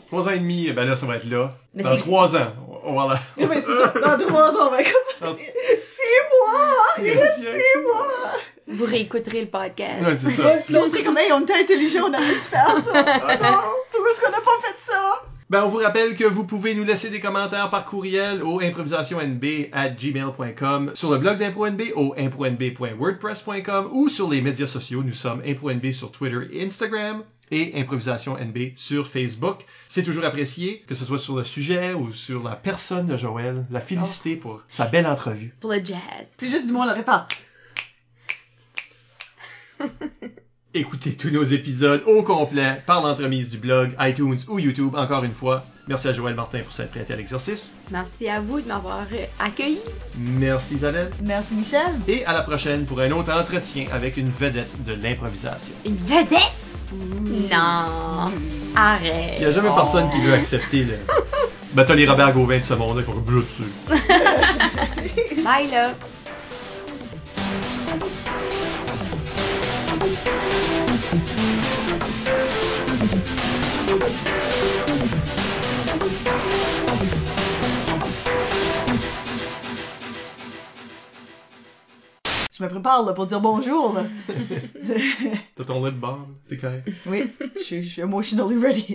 Trois ans et demi, ben là, ça va être là. Mais Dans trois ans, on va la... Mais c'est ça, dans trois ans, on va comme... dans- C'est moi! Il reste six mois! vous réécouterez le podcast Ouais, c'est ça. Là, on serait comme, hey, on était intelligent, on aurait dû faire ça. Non! Pourquoi est-ce qu'on n'a pas fait ça? Ben, on vous rappelle que vous pouvez nous laisser des commentaires par courriel au improvisationnb at gmail.com, sur le blog d'ImproNB au impronb.wordpress.com ou sur les médias sociaux. Nous sommes ImproNB sur Twitter et Instagram et Improvisation NB sur Facebook. C'est toujours apprécié, que ce soit sur le sujet ou sur la personne de Joël. La félicité pour sa belle entrevue. pour le jazz C'est juste du monde, on le répare. Écoutez tous nos épisodes au complet par l'entremise du blog, iTunes ou YouTube. Encore une fois, merci à Joël Martin pour s'être prêté à l'exercice. merci à vous de m'avoir accueilli Merci Isabelle. Merci, Michel. Et à la prochaine pour un autre entretien avec une vedette de l'improvisation. une vedette? Non arrête Il n'y a jamais personne qui veut accepter le. Ben, t'as les Robert Gauvin de ce monde-là qui vont bleu dessus. bye là Je me prépare, là, pour dire bonjour, là. T'as ton lait de là. t'es correct. Oui, je suis emotionally ready.